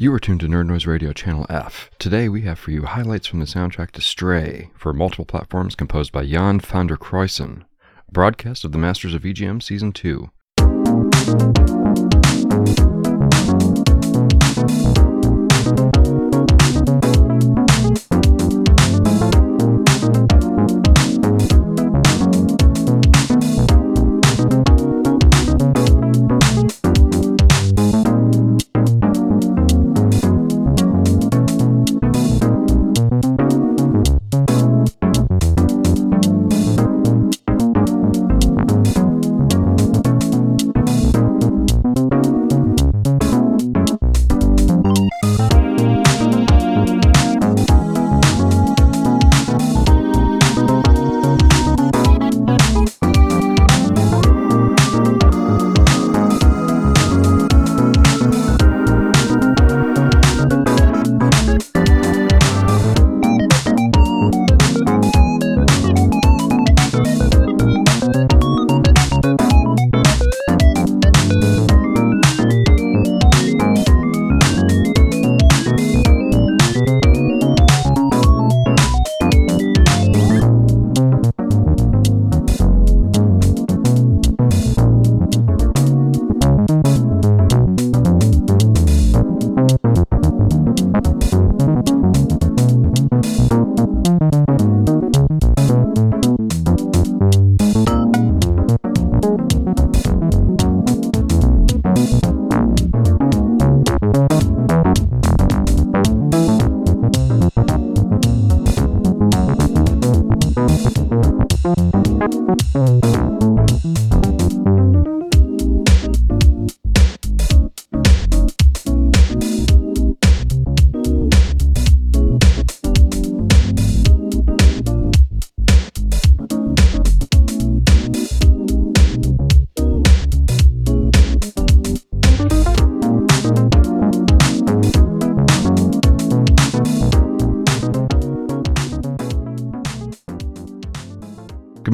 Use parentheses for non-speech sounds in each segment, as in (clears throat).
You are tuned to Nerd Noise Radio Channel F. Today we have for you highlights from the soundtrack to Stray for multiple platforms composed by Yann Van der Cruyssen, broadcast of the Masters of VGM Season 2.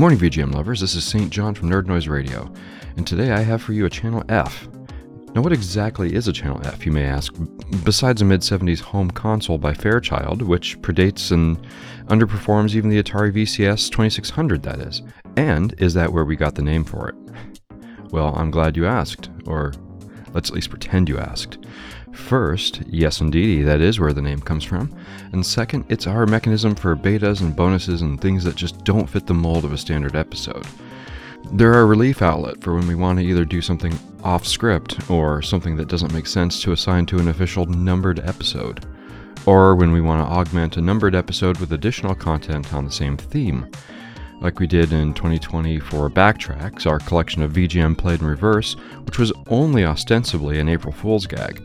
Morning, VGM lovers. This is St. John from Nerd Noise Radio, and today I have for you a Channel F. Now, what exactly is a Channel F, you may ask, besides a mid 70s home console by Fairchild, which predates and underperforms even the Atari VCS 2600, that is? And is that where we got the name for it? Well, I'm glad you asked, or let's at least pretend you asked. First, yes, indeedy, that is where the name comes from. And second, it's our mechanism for betas and bonuses and things that just don't fit the mold of a standard episode. They're our relief outlet for when we want to either do something off script or something that doesn't make sense to assign to an official numbered episode, or when we want to augment a numbered episode with additional content on the same theme. Like we did in 2020 for Backtracks, our collection of VGM played in reverse, which was only ostensibly an April Fool's gag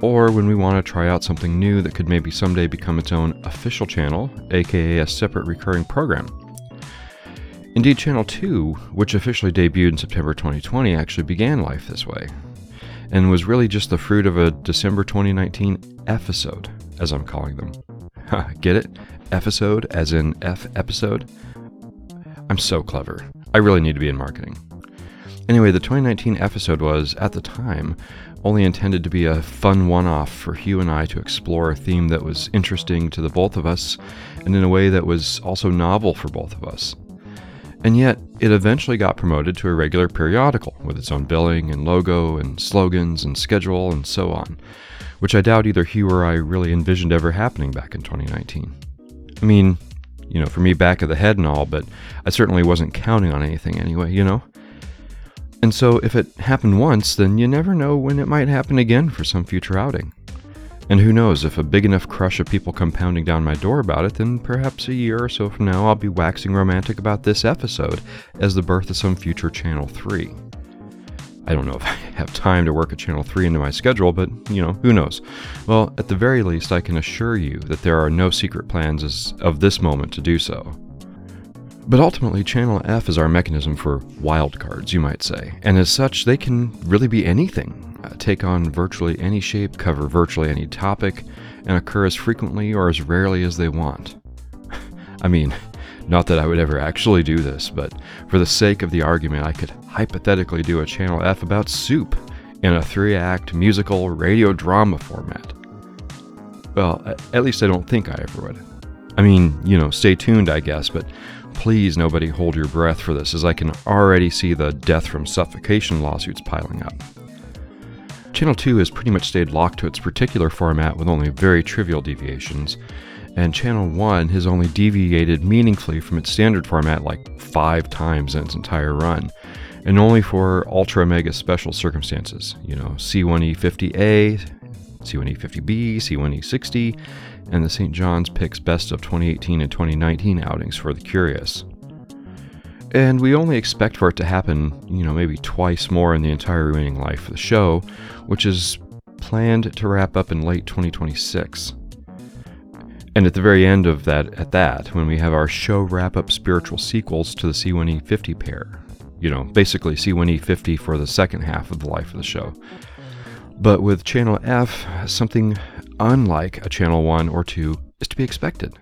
or when we want to try out something new that could maybe someday become its own official channel, aka a separate recurring program. Indeed, Channel 2, which officially debuted in September 2020, actually began life this way, and was really just the fruit of a December 2019 episode, as I'm calling them. Get it? Episode, as in F episode? I'm so clever. I really need to be in marketing. Anyway, the 2019 episode was, at the time, only intended to be a fun one off for Hugh and I to explore a theme that was interesting to the both of us and in a way that was also novel for both of us. And yet, it eventually got promoted to a regular periodical with its own billing and logo and slogans and schedule and so on, which I doubt either Hugh or I really envisioned ever happening back in 2019. I mean, you know, for me back of the head and all, but I certainly wasn't counting on anything anyway, you know? And so, if it happened once, then you never know when it might happen again for some future outing. And who knows, if a big enough crush of people come pounding down my door about it, then perhaps a year or so from now I'll be waxing romantic about this episode as the birth of some future Channel 3. I don't know if (laughs) I have time to work a Channel 3 into my schedule, but, you know, who knows. Well, at the very least, I can assure you that there are no secret plans of this moment to do so. But ultimately, Channel F is our mechanism for wildcards, you might say, and as such, they can really be anything, uh, take on virtually any shape, cover virtually any topic, and occur as frequently or as rarely as they want. (laughs) I mean, (laughs) not that I would ever actually do this, but for the sake of the argument, I could hypothetically do a Channel F about soup in a three act musical radio drama format. Well, at least I don't think I ever would. I mean, you know, stay tuned, I guess, but please nobody hold your breath for this, as I can already see the death from suffocation lawsuits piling up. Channel 2 has pretty much stayed locked to its particular format with only very trivial deviations, and Channel 1 has only deviated meaningfully from its standard format like five times in its entire run, and only for ultra mega special circumstances. You know, C1E50A, C1E50B, C1E60, and the St. John's picks best of 2018 and 2019 outings for the curious. And we only expect for it to happen, you know, maybe twice more in the entire remaining life of the show, which is planned to wrap up in late 2026. And at the very end of that, at that, when we have our show wrap up spiritual sequels to the C1E50 pair, you know, basically C1E50 for the second half of the life of the show. But with Channel F, something unlike a Channel 1 or 2 is to be expected.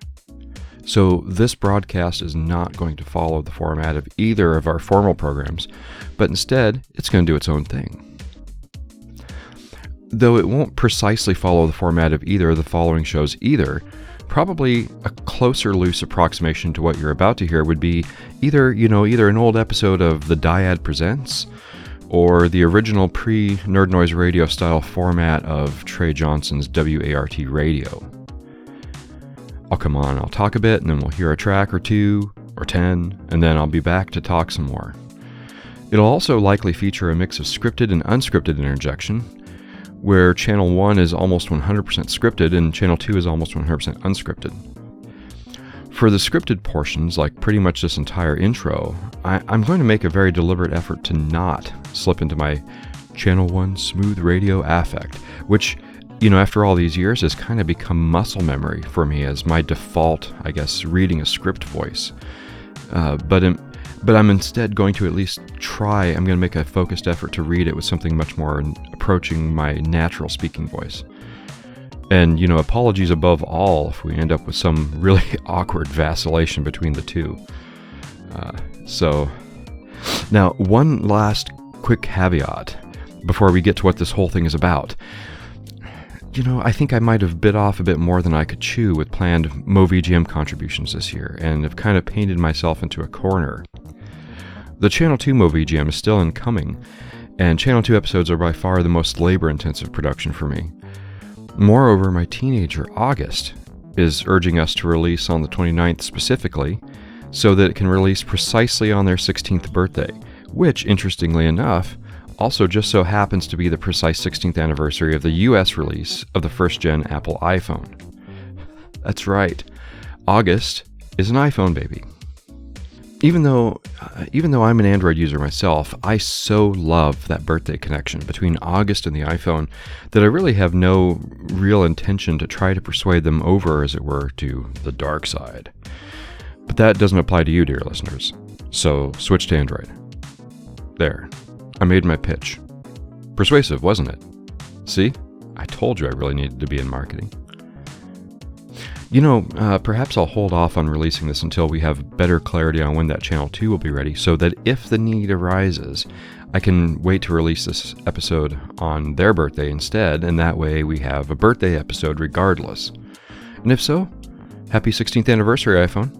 So, this broadcast is not going to follow the format of either of our formal programs, but instead, it's going to do its own thing. Though it won't precisely follow the format of either of the following shows either, probably a closer loose approximation to what you're about to hear would be either, you know, either an old episode of The Dyad Presents or the original pre Nerd Noise Radio style format of Trey Johnson's WART Radio. I'll come on, I'll talk a bit, and then we'll hear a track or two, or 10, and then I'll be back to talk some more. It'll also likely feature a mix of scripted and unscripted interjection, where Channel 1 is almost 100% scripted and Channel 2 is almost 100% unscripted. For the scripted portions, like pretty much this entire intro, I, am going to make a very deliberate effort to not slip into my Channel 1 smooth radio affect, which, you know, after all these years has kind of become muscle memory for me as my default, I guess, reading a script voice. Uh, but, in, but I'm instead going to at least try, I'm going to make a focused effort to read it with something much more approaching my natural speaking voice. And, you know, apologies above all if we end up with some (laughs) really awkward vacillation between the two. Uh, so, now, one last quick caveat before we get to what this whole thing is about. You know, I think I might have bit off a bit more than I could chew with planned MoVGM contributions this year, and have kind of painted myself into a corner. The Channel 2 MoVGM is still incoming, and Channel 2 episodes are by far the most labor intensive production for me. Moreover, my teenager, August, is urging us to release on the 29th specifically, so that it can release precisely on their 16th birthday, which, interestingly enough, also just so happens to be the precise 16th anniversary of the US release of the first gen Apple iPhone. That's right, August is an iPhone baby even though uh, even though I'm an Android user myself, I so love that birthday connection between August and the iPhone that I really have no real intention to try to persuade them over, as it were, to the dark side. But that doesn't apply to you, dear listeners. So switch to Android. There. I made my pitch. Persuasive, wasn't it? See? I told you I really needed to be in marketing. You know, uh, perhaps I'll hold off on releasing this until we have better clarity on when that channel 2 will be ready, so that if the need arises, I can wait to release this episode on their birthday instead, and that way we have a birthday episode regardless. And if so, happy 16th anniversary, iPhone.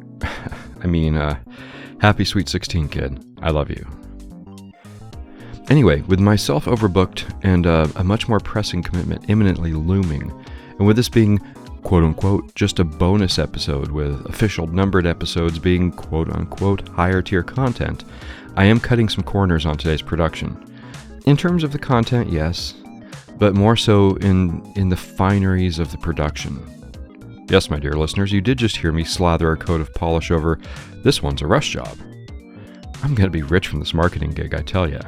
(laughs) I mean, uh, happy sweet 16, kid. I love you. Anyway, with myself overbooked and uh, a much more pressing commitment imminently looming, and with this being quote unquote just a bonus episode with official numbered episodes being quote unquote higher tier content, I am cutting some corners on today's production. In terms of the content, yes, but more so in, in the fineries of the production. Yes, my dear listeners, you did just hear me slather a coat of polish over this one's a rush job. I'm going to be rich from this marketing gig, I tell ya.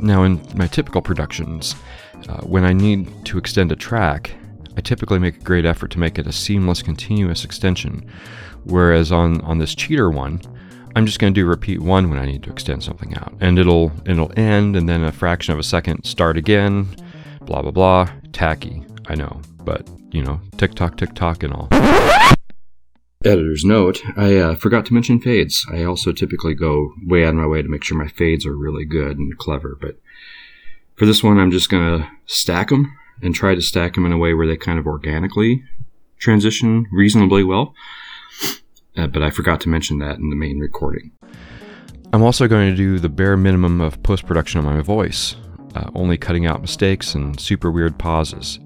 Now, in my typical productions, uh, when I need to extend a track, I typically make a great effort to make it a seamless, continuous extension. Whereas on, on this cheater one, I'm just going to do repeat one when I need to extend something out. And it'll it'll end and then a fraction of a second start again, blah blah blah. Tacky, I know, but you know, tick tock, tick tock, and all. Editor's note, I uh, forgot to mention fades. I also typically go way out of my way to make sure my fades are really good and clever, but for this one, I'm just going to stack them and try to stack them in a way where they kind of organically transition reasonably well. Uh, but I forgot to mention that in the main recording. I'm also going to do the bare minimum of post production on my voice, uh, only cutting out mistakes and super weird pauses.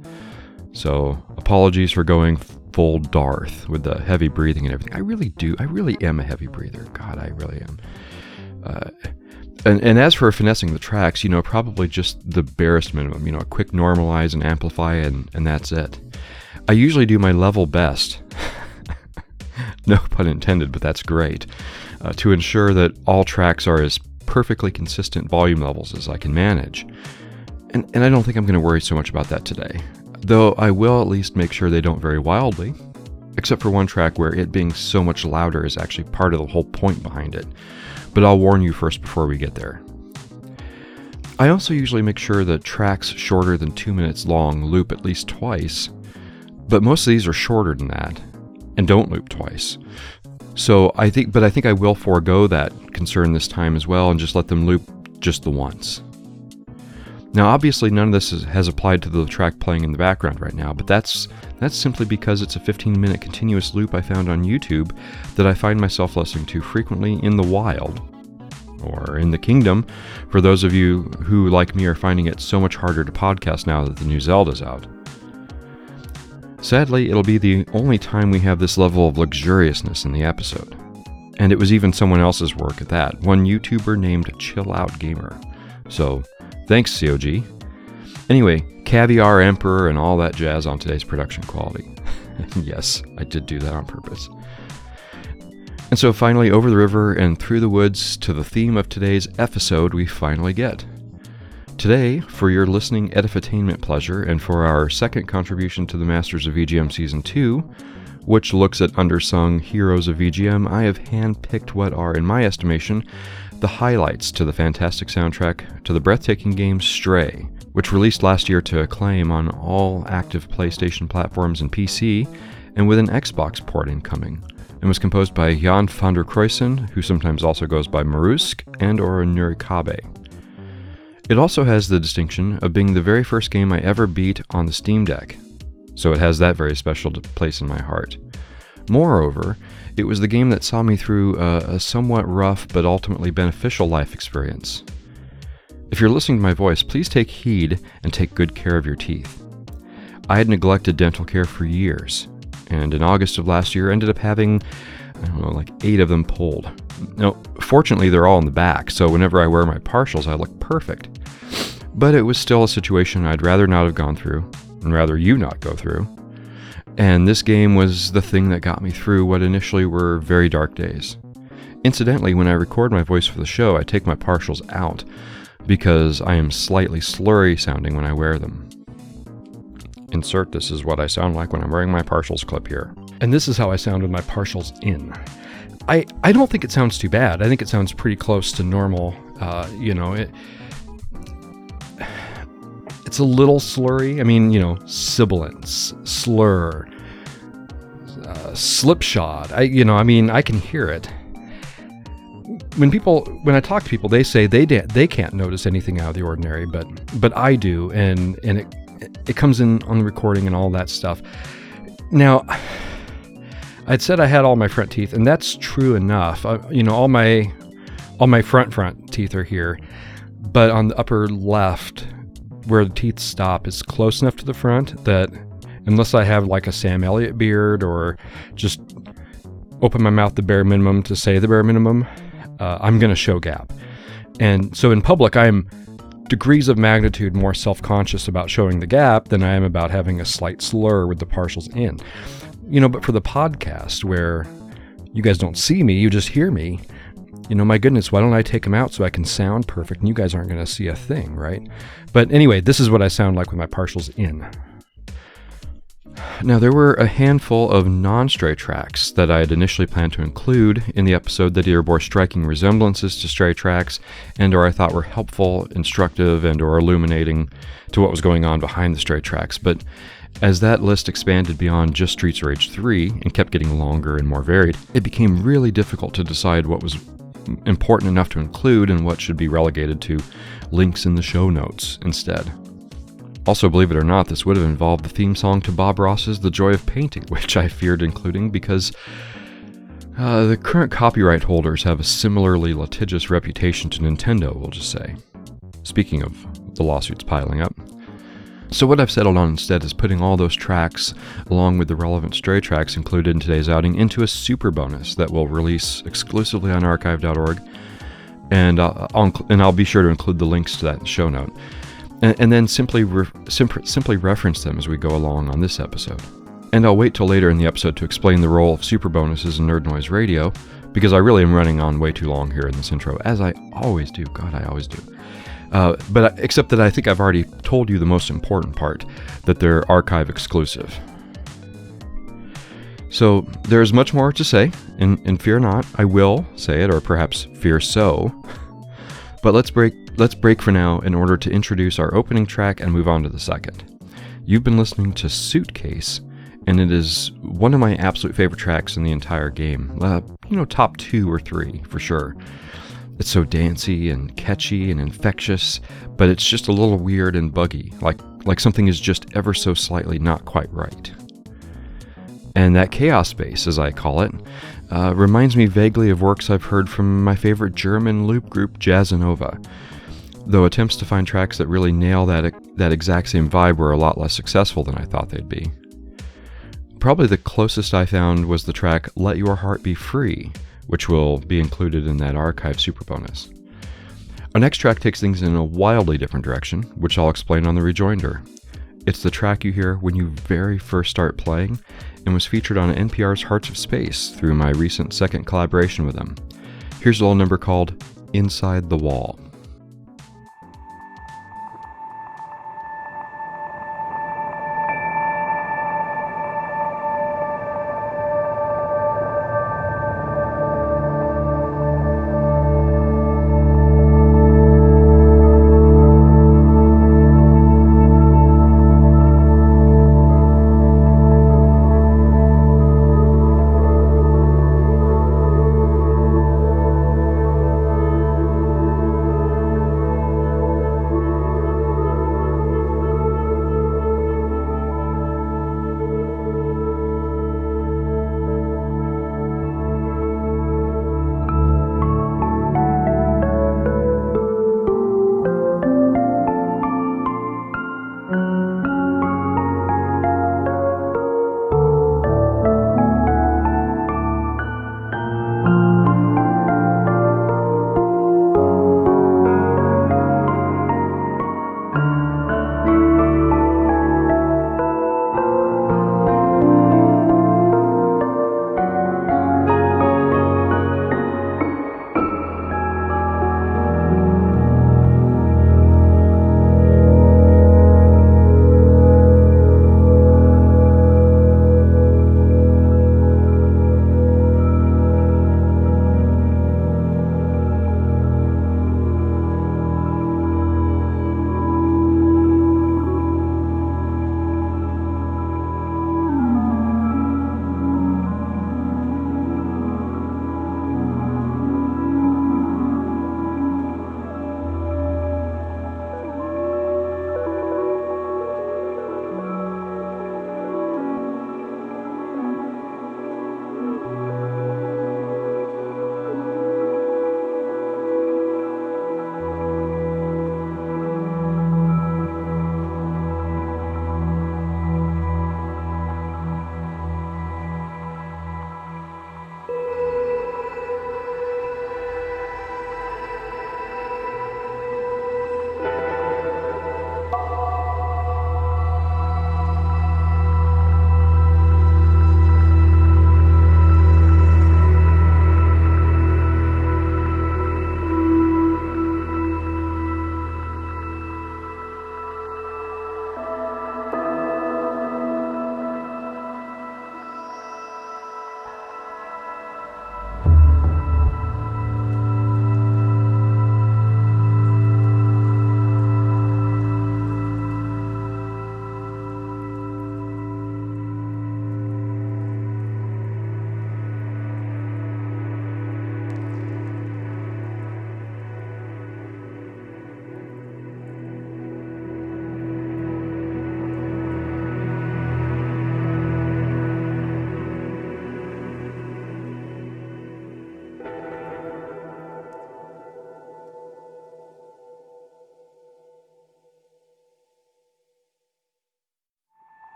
So, apologies for going full Darth with the heavy breathing and everything. I really do. I really am a heavy breather. God, I really am. Uh, and, and as for finessing the tracks, you know, probably just the barest minimum. You know, a quick normalize and amplify, and, and that's it. I usually do my level best. (laughs) no pun intended, but that's great. Uh, to ensure that all tracks are as perfectly consistent volume levels as I can manage. And, and I don't think I'm going to worry so much about that today though I will at least make sure they don't vary wildly, except for one track where it being so much louder is actually part of the whole point behind it. But I'll warn you first before we get there. I also usually make sure that tracks shorter than two minutes long loop at least twice, but most of these are shorter than that and don't loop twice. So I think, but I think I will forego that concern this time as well and just let them loop just the once. Now, obviously, none of this is, has applied to the track playing in the background right now, but that's that's simply because it's a 15-minute continuous loop I found on YouTube that I find myself listening to frequently in the wild or in the kingdom. For those of you who, like me, are finding it so much harder to podcast now that the new Zelda's out. Sadly, it'll be the only time we have this level of luxuriousness in the episode. And it was even someone else's work at that, one YouTuber named Chill Out Gamer. So, Thanks, COG. Anyway, caviar emperor and all that jazz on today's production quality. (laughs) yes, I did do that on purpose. And so finally, over the river and through the woods to the theme of today's episode, we finally get. Today, for your listening edifitainment pleasure and for our second contribution to the Masters of VGM Season 2, which looks at undersung heroes of VGM, I have handpicked what are, in my estimation, the highlights to the fantastic soundtrack to the breathtaking game Stray, which released last year to acclaim on all active PlayStation platforms and PC, and with an Xbox port incoming, and was composed by Yann Van der Cruyssen, who sometimes also goes by Morusque, and or Nurikabe. It also has the distinction of being the very first game I ever beat on the Steam Deck, so it has that very special place in my heart. Moreover, it was the game that saw me through a, a somewhat rough but ultimately beneficial life experience. If you're listening to my voice, please take heed and take good care of your teeth. I had neglected dental care for years, and in August of last year ended up having, I don't know, like eight of them pulled. Now, fortunately, they're all in the back, so whenever I wear my partials, I look perfect. But it was still a situation I'd rather not have gone through, and rather you not go through. And this game was the thing that got me through what initially were very dark days. Incidentally, when I record my voice for the show, I take my partials out because I am slightly slurry sounding when I wear them. Insert this is what I sound like when I'm wearing my partials clip here. And this is how I sound with my partials in. I, I don't think it sounds too bad. I think it sounds pretty close to normal. Uh, you know, it, it's a little slurry. I mean, you know, sibilance, slur, uh, slipshod. I, you know, I mean, I can hear it. When people, when I talk to people, they say they they can't notice anything out of the ordinary, but but I do, and and it it comes in on the recording and all that stuff. Now, I'd said I had all my front teeth, and that's true enough. Uh, you know, all my all my front front teeth are here, but on the upper left, where the teeth stop is close enough to the front that unless I have like a Sam Elliott beard or just open my mouth the bare minimum to say the bare minimum, uh, I'm going to show gap. And so in public, I'm degrees of magnitude more self conscious about showing the gap than I am about having a slight slur with the partials in. You know, but for the podcast where you guys don't see me, you just hear me, you know, my goodness, why don't I take them out so I can sound perfect and you guys aren't going to see a thing, right? But anyway, this is what I sound like with my partials in. Now, there were a handful of non stray tracks that I had initially planned to include in the episode that either bore striking resemblances to stray tracks and or I thought were helpful, instructive, and or illuminating to what was going on behind the stray tracks. But as that list expanded beyond just Streets Rage 3 and kept getting longer and more varied, it became really difficult to decide what was important enough to include and what should be relegated to links in the show notes instead. Also, believe it or not, this would have involved the theme song to Bob Ross's The Joy of Painting, (laughs) which I feared including because uh, the current copyright holders have a similarly litigious reputation to Nintendo, we'll just say. Speaking of the lawsuits piling up. So, what I've settled on instead is putting all those tracks, along with the relevant stray tracks included in today's outing, into a super bonus that will release exclusively on archive.org. And, uh, I'll, and I'll be sure to include the links to that in the show note. And, and then simply, re- simply reference them as we go along on this episode. And I'll wait till later in the episode to explain the role of super bonuses in Nerd Noise Radio, because I really am running on way too long here in this intro, as I always do. God, I always do. Uh, but except that I think I've already told you the most important part that they're archive exclusive. So there's much more to say, and, and fear not, I will say it, or perhaps fear so. (laughs) But let's break let's break for now in order to introduce our opening track and move on to the second. You've been listening to Suitcase, and it is one of my absolute favorite tracks in the entire game. Uh, you know, top two or three for sure. It's so dancey and catchy and infectious, but it's just a little weird and buggy, like like something is just ever so slightly not quite right. And that chaos bass, as I call it, uh, reminds me vaguely of works I've heard from my favorite German loop group Jazzanova, though attempts to find tracks that really nail that, that exact same vibe were a lot less successful than I thought they'd be. Probably the closest I found was the track Let Your Heart Be Free, which will be included in that archive super bonus. Our next track takes things in a wildly different direction, which I'll explain on the rejoinder. It's the track you hear when you very first start playing and was featured on NPR's Hearts of Space through my recent second collaboration with them. Here's a little number called Inside the Wall.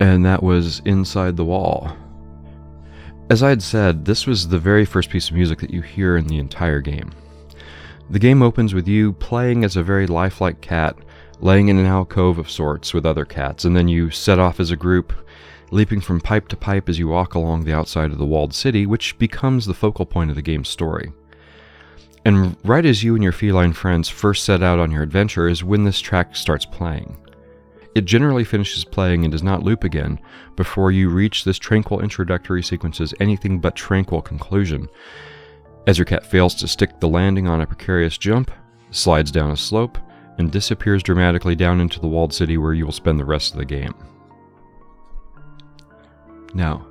And that was Inside the Wall. As I had said, this was the very first piece of music that you hear in the entire game. The game opens with you playing as a very lifelike cat, laying in an alcove of sorts with other cats, and then you set off as a group, leaping from pipe to pipe as you walk along the outside of the walled city, which becomes the focal point of the game's story. And right as you and your feline friends first set out on your adventure is when this track starts playing. It generally finishes playing and does not loop again before you reach this tranquil introductory sequence's anything but tranquil conclusion, as your cat fails to stick the landing on a precarious jump, slides down a slope, and disappears dramatically down into the walled city where you will spend the rest of the game. Now,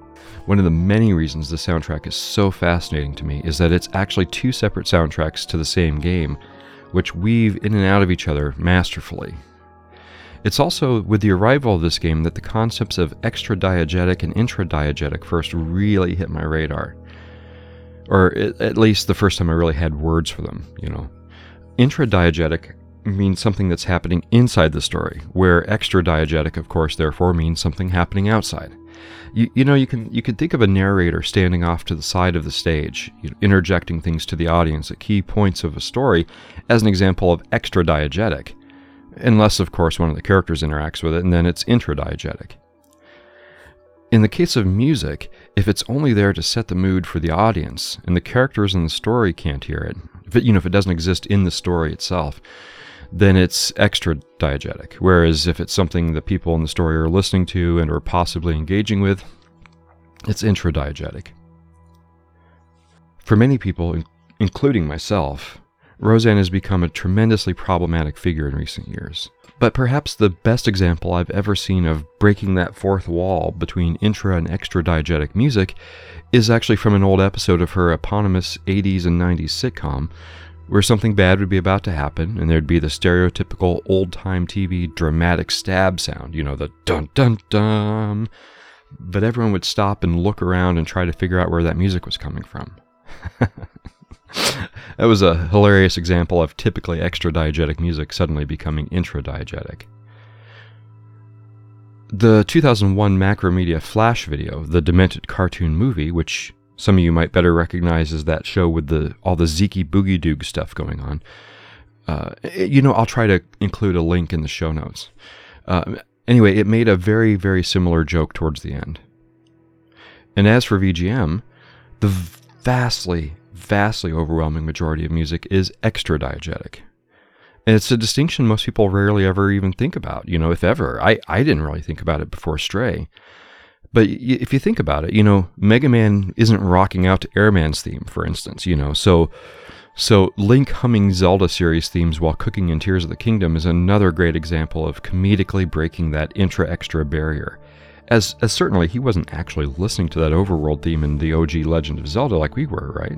one of the many reasons the soundtrack is so fascinating to me is that it's actually two separate soundtracks to the same game, which weave in and out of each other masterfully. It's also with the arrival of this game that the concepts of extradiegetic and intradiegetic first really hit my radar or at least the first time I really had words for them, you know. Intradiegetic means something that's happening inside the story, where extradiegetic, of course, therefore means something happening outside. You, you know, you can you can think of a narrator standing off to the side of the stage, you know, interjecting things to the audience at key points of a story, as an example of extradiegetic, unless, of course, one of the characters interacts with it, and then it's intradiegetic. In the case of music, if it's only there to set the mood for the audience and the characters in the story can't hear it, if it, you know, if it doesn't exist in the story itself, then it's extra diegetic. Whereas if it's something the people in the story are listening to and are possibly engaging with, it's intradiegetic. For many people, including myself, Roseanne has become a tremendously problematic figure in recent years. But perhaps the best example I've ever seen of breaking that fourth wall between intra and extra diegetic music is actually from an old episode of her eponymous 80s and 90s sitcom, where something bad would be about to happen, and there'd be the stereotypical old time TV dramatic stab sound, you know, the dun dun dun. But everyone would stop and look around and try to figure out where that music was coming from. (laughs) (laughs) that was a hilarious example of typically extra diegetic music suddenly becoming intra diegetic. The 2001 Macromedia Flash video, the demented cartoon movie, which some of you might better recognize as that show with the all the Zeeky Boogie Doog stuff going on. Uh, you know, I'll try to include a link in the show notes. Uh, anyway, it made a very, very similar joke towards the end. And as for VGM, the vastly, vastly overwhelming majority of music is extra diegetic. And it's a distinction most people rarely ever even think about, you know, if ever. I, I didn't really think about it before Stray. But if you think about it, you know, Mega Man isn't rocking out to Airman's theme, for instance, you know. So so Link humming Zelda series themes while cooking in Tears of the Kingdom is another great example of comedically breaking that intra-extra barrier. As, as certainly he wasn't actually listening to that overworld theme in the OG Legend of Zelda like we were, right?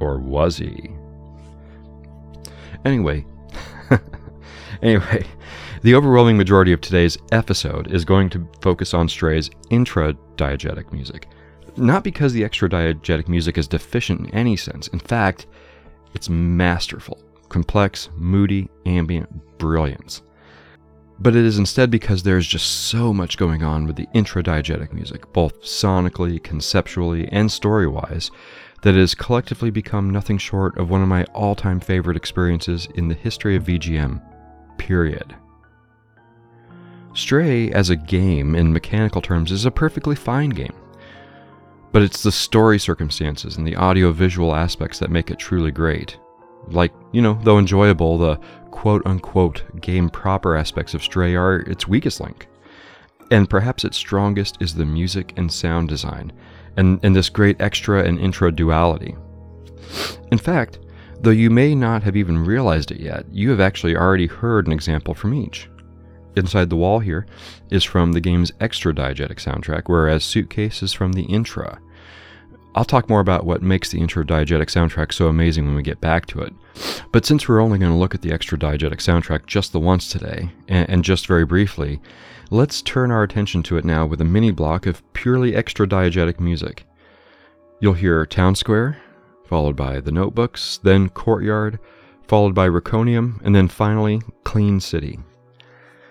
Or was he? Anyway, (laughs) anyway, the overwhelming majority of today's episode is going to focus on Stray's intra-diegetic music. Not because the extra-diegetic music is deficient in any sense. In fact, it's masterful, complex, moody, ambient brilliance. But it is instead because there's just so much going on with the intra-diegetic music, both sonically, conceptually, and story-wise, that it has collectively become nothing short of one of my all time favorite experiences in the history of VGM. Period. Stray, as a game in mechanical terms, is a perfectly fine game. But it's the story circumstances and the audio visual aspects that make it truly great. Like, you know, though enjoyable, the quote unquote game proper aspects of Stray are its weakest link. And perhaps its strongest is the music and sound design, and, and this great extra and intra duality. In fact, though you may not have even realized it yet, you have actually already heard an example from each. Inside the Wall here is from the game's extra diegetic soundtrack, whereas Suitcase is from the intra. I'll talk more about what makes the intra diegetic soundtrack so amazing when we get back to it. But since we're only going to look at the extra diegetic soundtrack just the once today, and, and just very briefly, let's turn our attention to it now with a mini block of purely extra diegetic music. You'll hear Town Square, followed by The Notebooks, then Courtyard, followed by Rikonium, and then finally Clean City.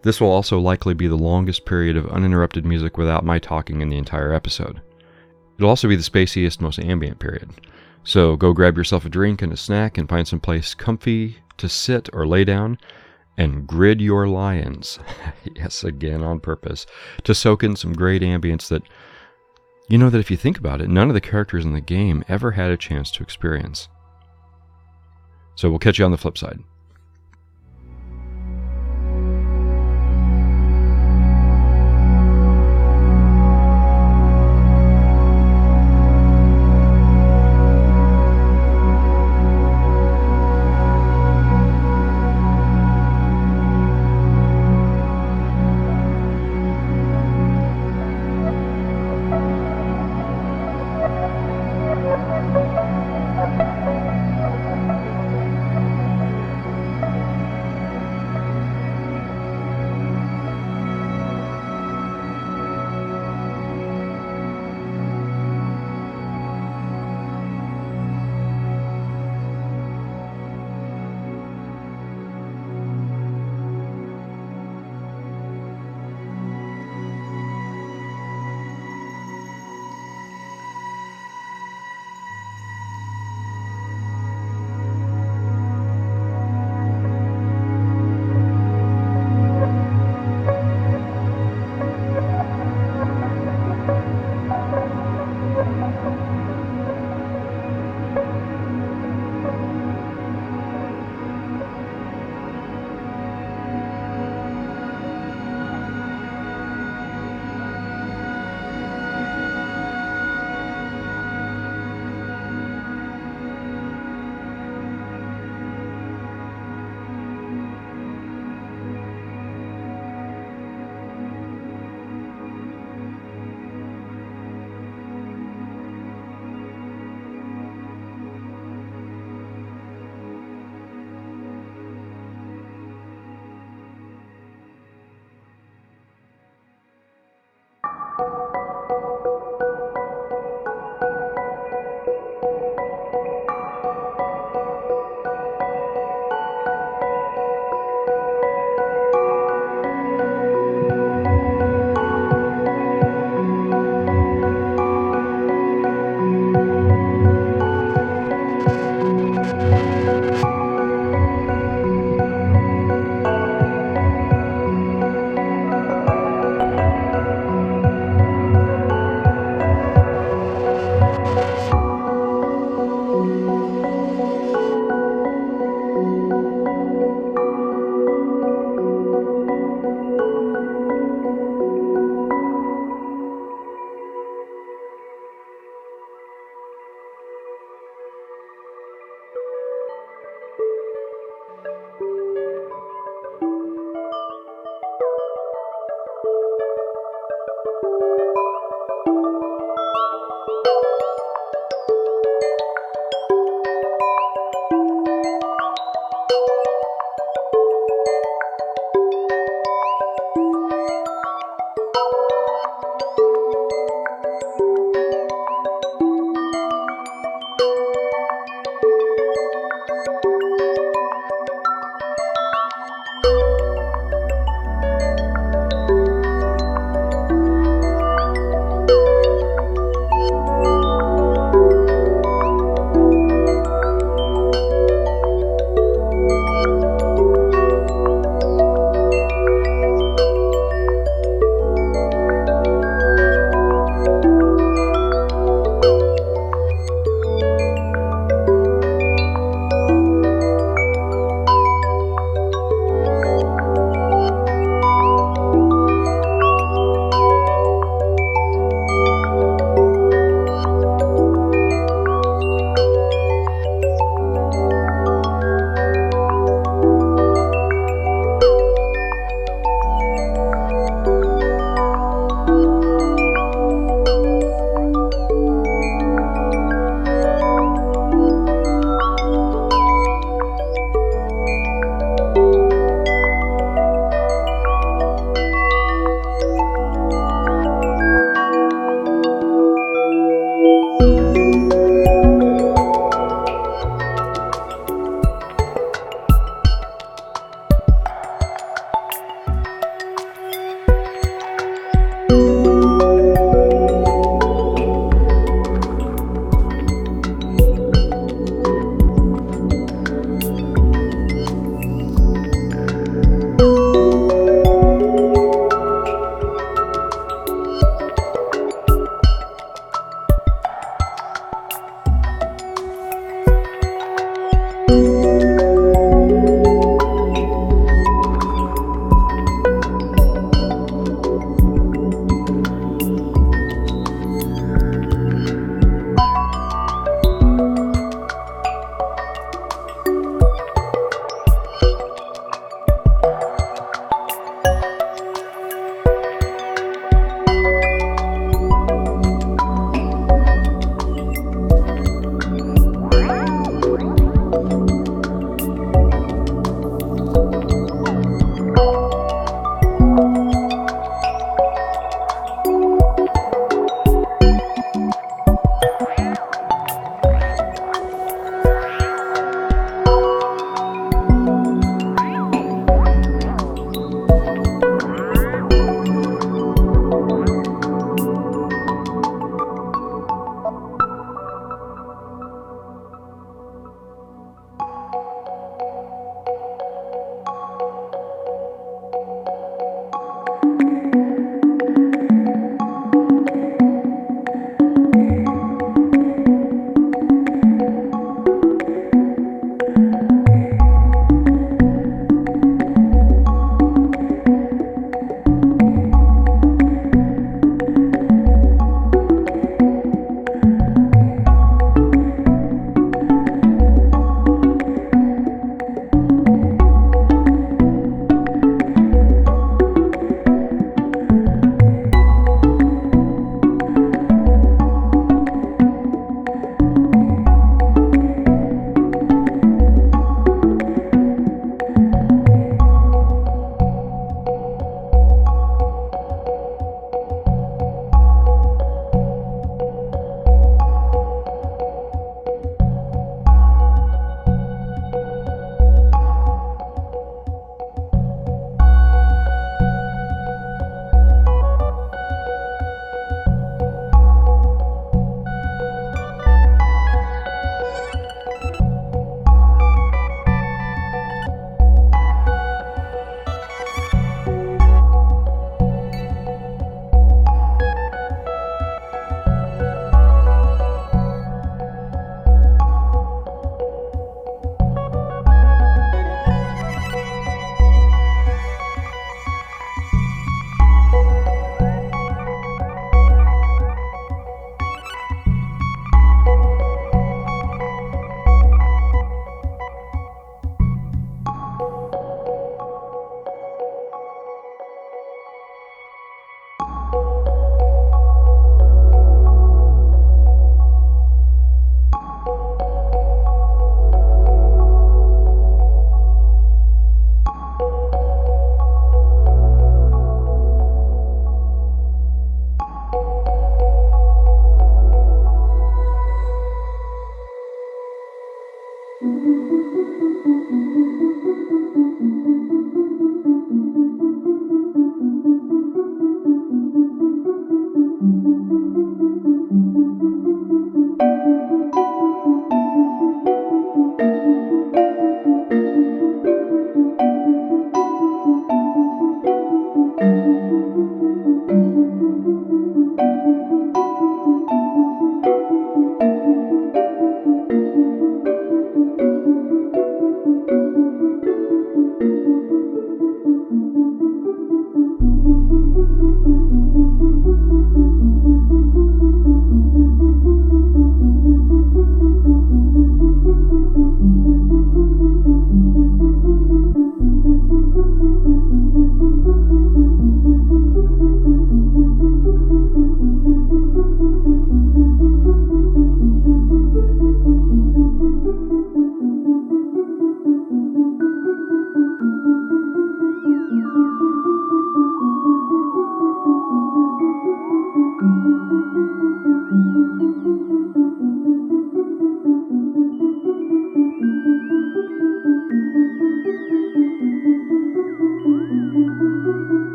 This will also likely be the longest period of uninterrupted music without my talking in the entire episode. It'll also be the spaciest, most ambient period. So go grab yourself a drink and a snack and find some place comfy to sit or lay down and grid your lions. (laughs) yes, again on purpose. To soak in some great ambience that, you know, that if you think about it, none of the characters in the game ever had a chance to experience. So we'll catch you on the flip side.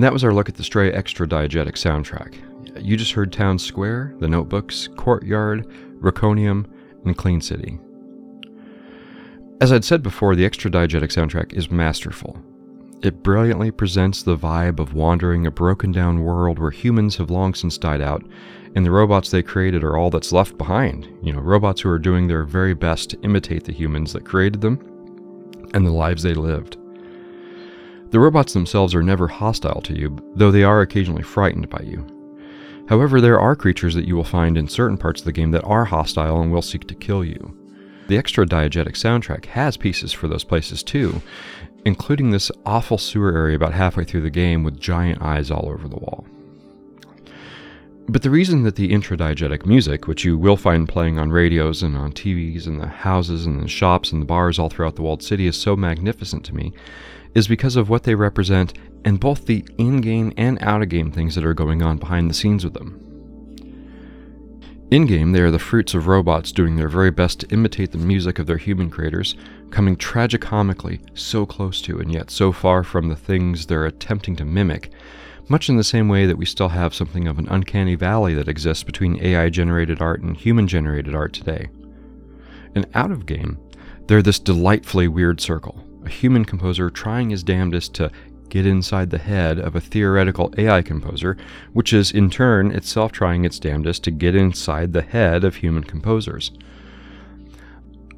And that was our look at the Stray Extra Diegetic soundtrack. You just heard Town Square, The Notebooks, Courtyard, Rikonium, and Clean City. As I'd said before, the Extra Diegetic soundtrack is masterful. It brilliantly presents the vibe of wandering a broken down world where humans have long since died out, and the robots they created are all that's left behind. You know, robots who are doing their very best to imitate the humans that created them and the lives they lived. The robots themselves are never hostile to you, though they are occasionally frightened by you. However, there are creatures that you will find in certain parts of the game that are hostile and will seek to kill you. The extra diegetic soundtrack has pieces for those places too, including this awful sewer area about halfway through the game with giant eyes all over the wall. But the reason that the intradiegetic music, which you will find playing on radios and on TVs and the houses and the shops and the bars all throughout the walled city, is so magnificent to me, is because of what they represent and both the in game and out of game things that are going on behind the scenes with them. In game, they are the fruits of robots doing their very best to imitate the music of their human creators, coming tragicomically so close to and yet so far from the things they're attempting to mimic, much in the same way that we still have something of an uncanny valley that exists between AI generated art and human generated art today. And out of game, they're this delightfully weird circle human composer trying his damnedest to get inside the head of a theoretical AI composer, which is in turn itself trying its damnedest to get inside the head of human composers.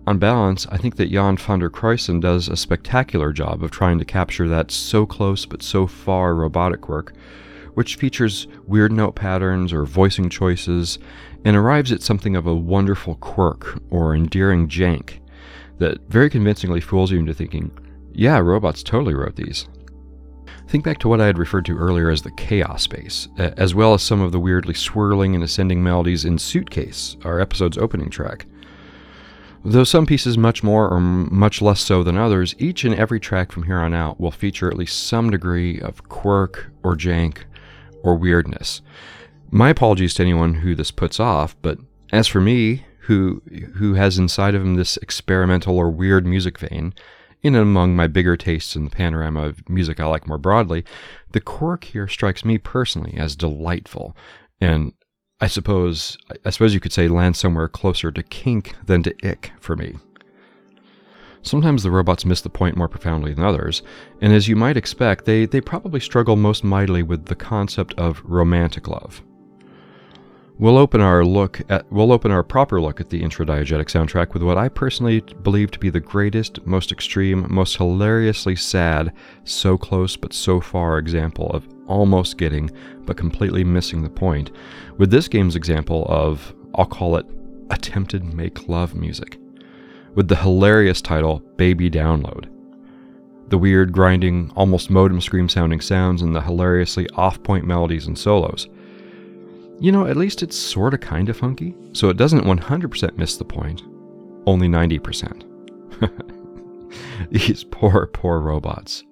On balance, I think that Yann Van der Cruyssen does a spectacular job of trying to capture that so close but so far robotic work, which features weird note patterns or voicing choices, and arrives at something of a wonderful quirk or endearing jank that very convincingly fools you into thinking, yeah, robots totally wrote these. Think back to what I had referred to earlier as the chaos space, as well as some of the weirdly swirling and ascending melodies in Suitcase, our episode's opening track. Though some pieces much more or much less so than others, each and every track from here on out will feature at least some degree of quirk or jank or weirdness. My apologies to anyone who this puts off, but as for me, who who has inside of him this experimental or weird music vein, in among my bigger tastes in the panorama of music I like more broadly, the quirk here strikes me personally as delightful, and I suppose I suppose you could say lands somewhere closer to kink than to ick for me. Sometimes the robots miss the point more profoundly than others, and as you might expect, they, they probably struggle most mightily with the concept of romantic love. We'll open our look at we'll open our proper look at the intradiegetic soundtrack with what I personally believe to be the greatest, most extreme, most hilariously sad, so close but so far example of almost getting but completely missing the point. With this game's example of I'll call it attempted make love music. With the hilarious title Baby Download. The weird grinding, almost modem scream sounding sounds and the hilariously off-point melodies and solos you know, at least it's sorta kinda funky, so it doesn't 100% miss the point. Only 90%. (laughs) These poor, poor robots.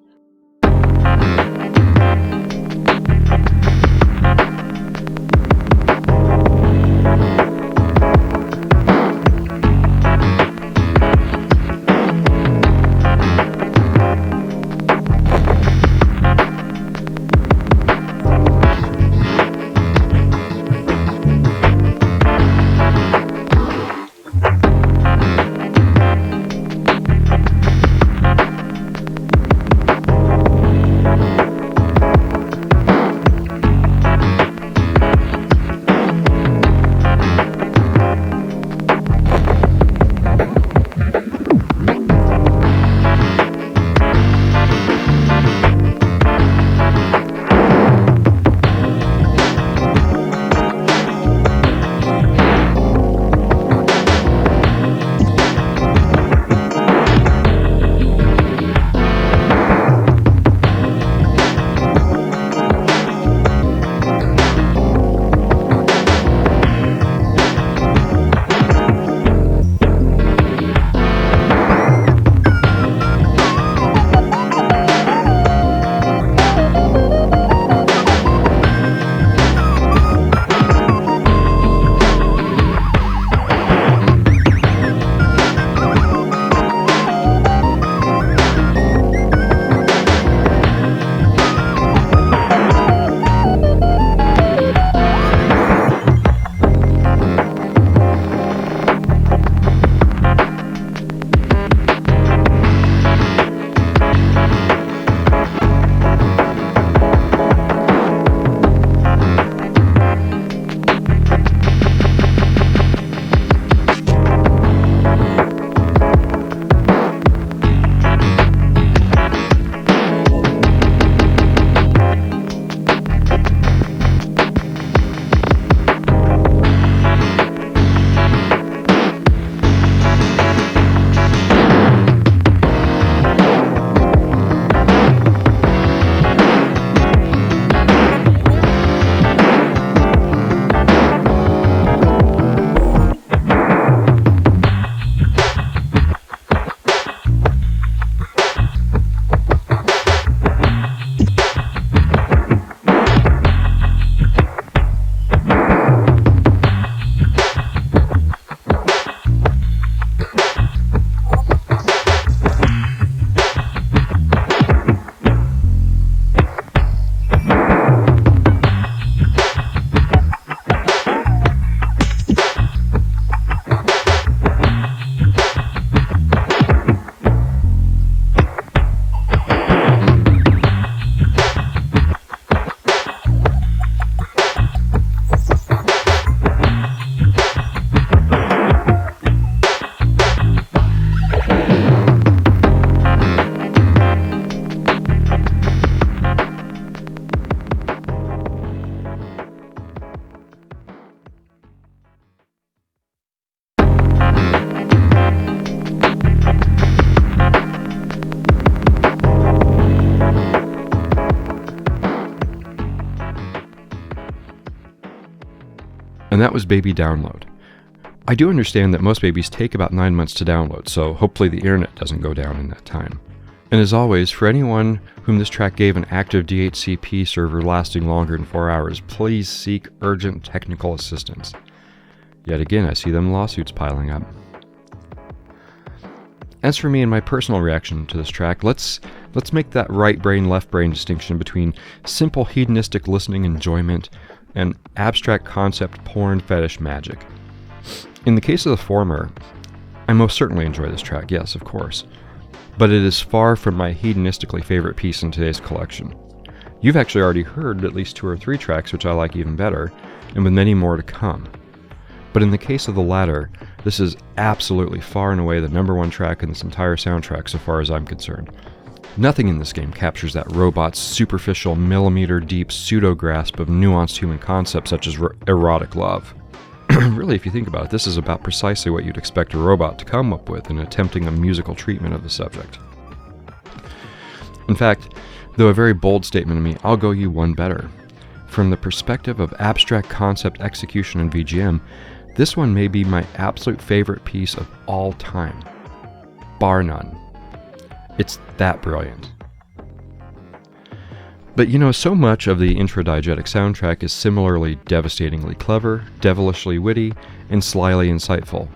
And that was Baby Download. I do understand that most babies take about nine months to download, so hopefully the internet doesn't go down in that time. And as always, for anyone whom this track gave an active DHCP server lasting longer than four hours, please seek urgent technical assistance. Yet again, I see them lawsuits piling up. As for me and my personal reaction to this track, let's let's make that right brain left brain distinction between simple hedonistic listening enjoyment and abstract concept porn fetish magic. In the case of the former, I most certainly enjoy this track, yes, of course, but it is far from my hedonistically favorite piece in today's collection. You've actually already heard at least two or three tracks which I like even better, and with many more to come. But in the case of the latter, this is absolutely far and away the number one track in this entire soundtrack so far as I'm concerned. Nothing in this game captures that robot's superficial, millimeter deep pseudo grasp of nuanced human concepts such as erotic love. (clears throat) really, if you think about it, this is about precisely what you'd expect a robot to come up with in attempting a musical treatment of the subject. In fact, though a very bold statement of me, I'll go you one better. From the perspective of abstract concept execution in VGM, this one may be my absolute favorite piece of all time. Bar none. It's that brilliant. But you know, so much of the intradiegetic soundtrack is similarly devastatingly clever, devilishly witty, and slyly insightful.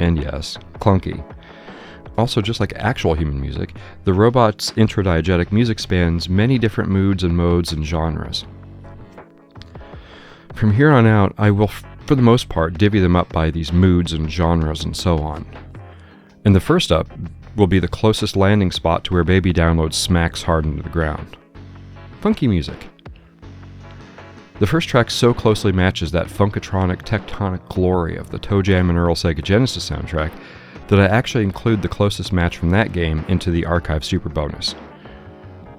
And yes, clunky. Also, just like actual human music, the robot's intradiegetic music spans many different moods and modes and genres. From here on out, I will for the most part, divvy them up by these moods and genres and so on. And the first up will be the closest landing spot to where Baby Download smacks hard into the ground. Funky music. The first track so closely matches that funkatronic tectonic glory of the ToeJam and Earl Sega Genesis soundtrack that I actually include the closest match from that game into the archive super bonus.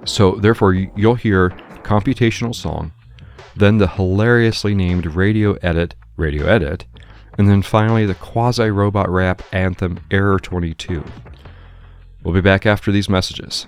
So, therefore, you'll hear Computational Song, then the hilariously named Radio Edit Radio Edit, and then finally the quasi robot rap anthem Error 22. We'll be back after these messages.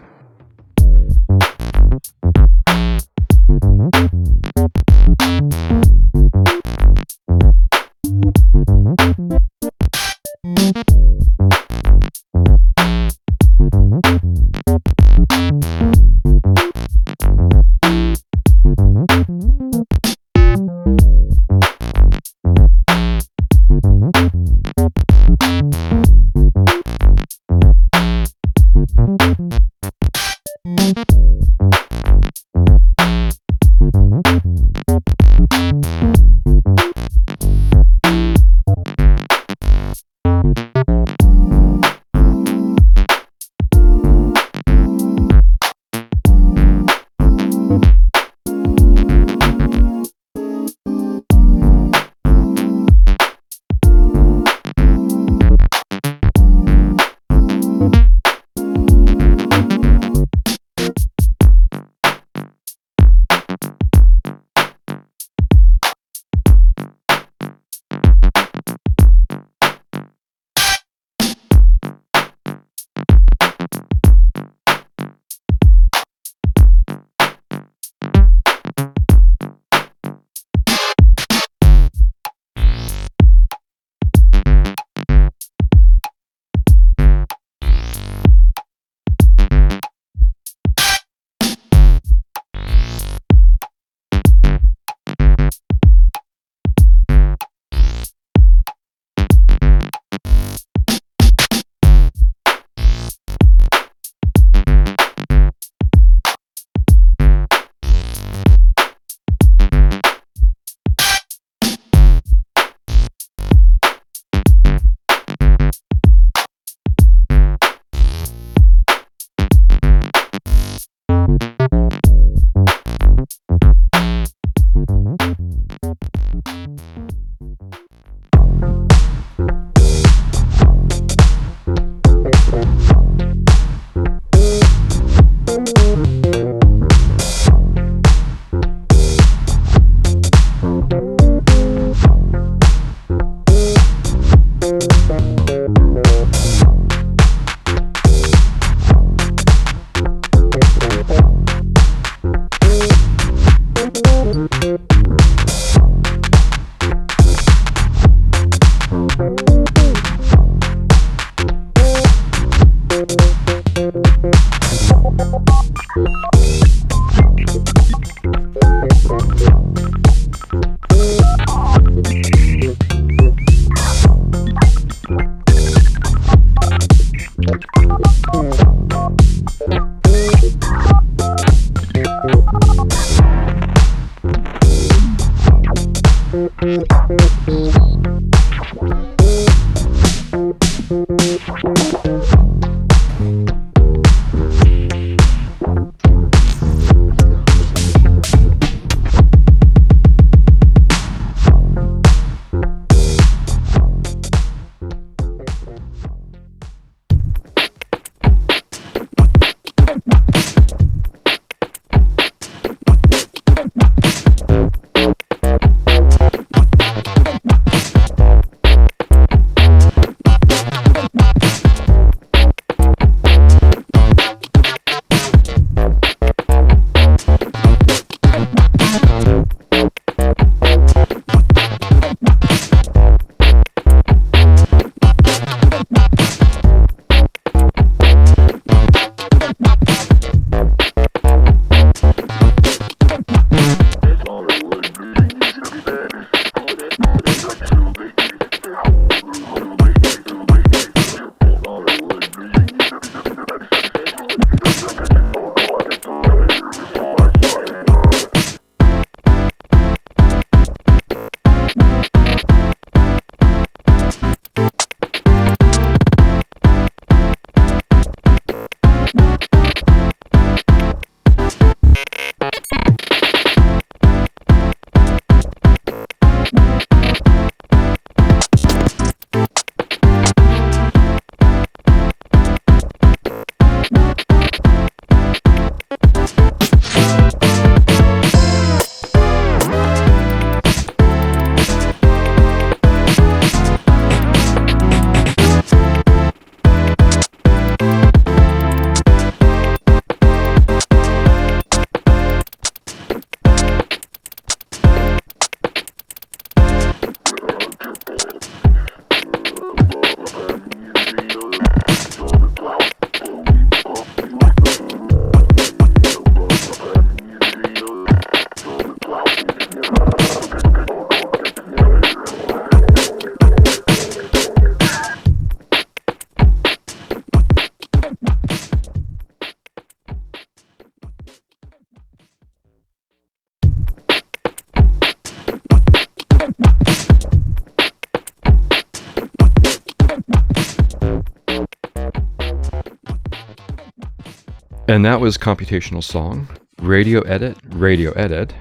And that was Computational Song, Radio Edit, Radio Edit,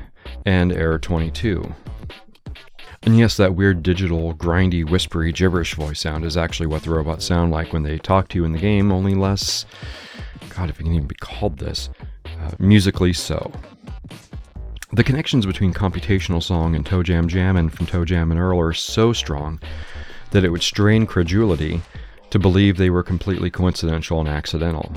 and Error 22. And yes, that weird digital, grindy, whispery, gibberish voice sound is actually what the robots sound like when they talk to you in the game, only less, God, if it can even be called this, uh, musically so. The connections between computational song and Toe Jam Jam and from ToeJam and Earl are so strong that it would strain credulity to believe they were completely coincidental and accidental.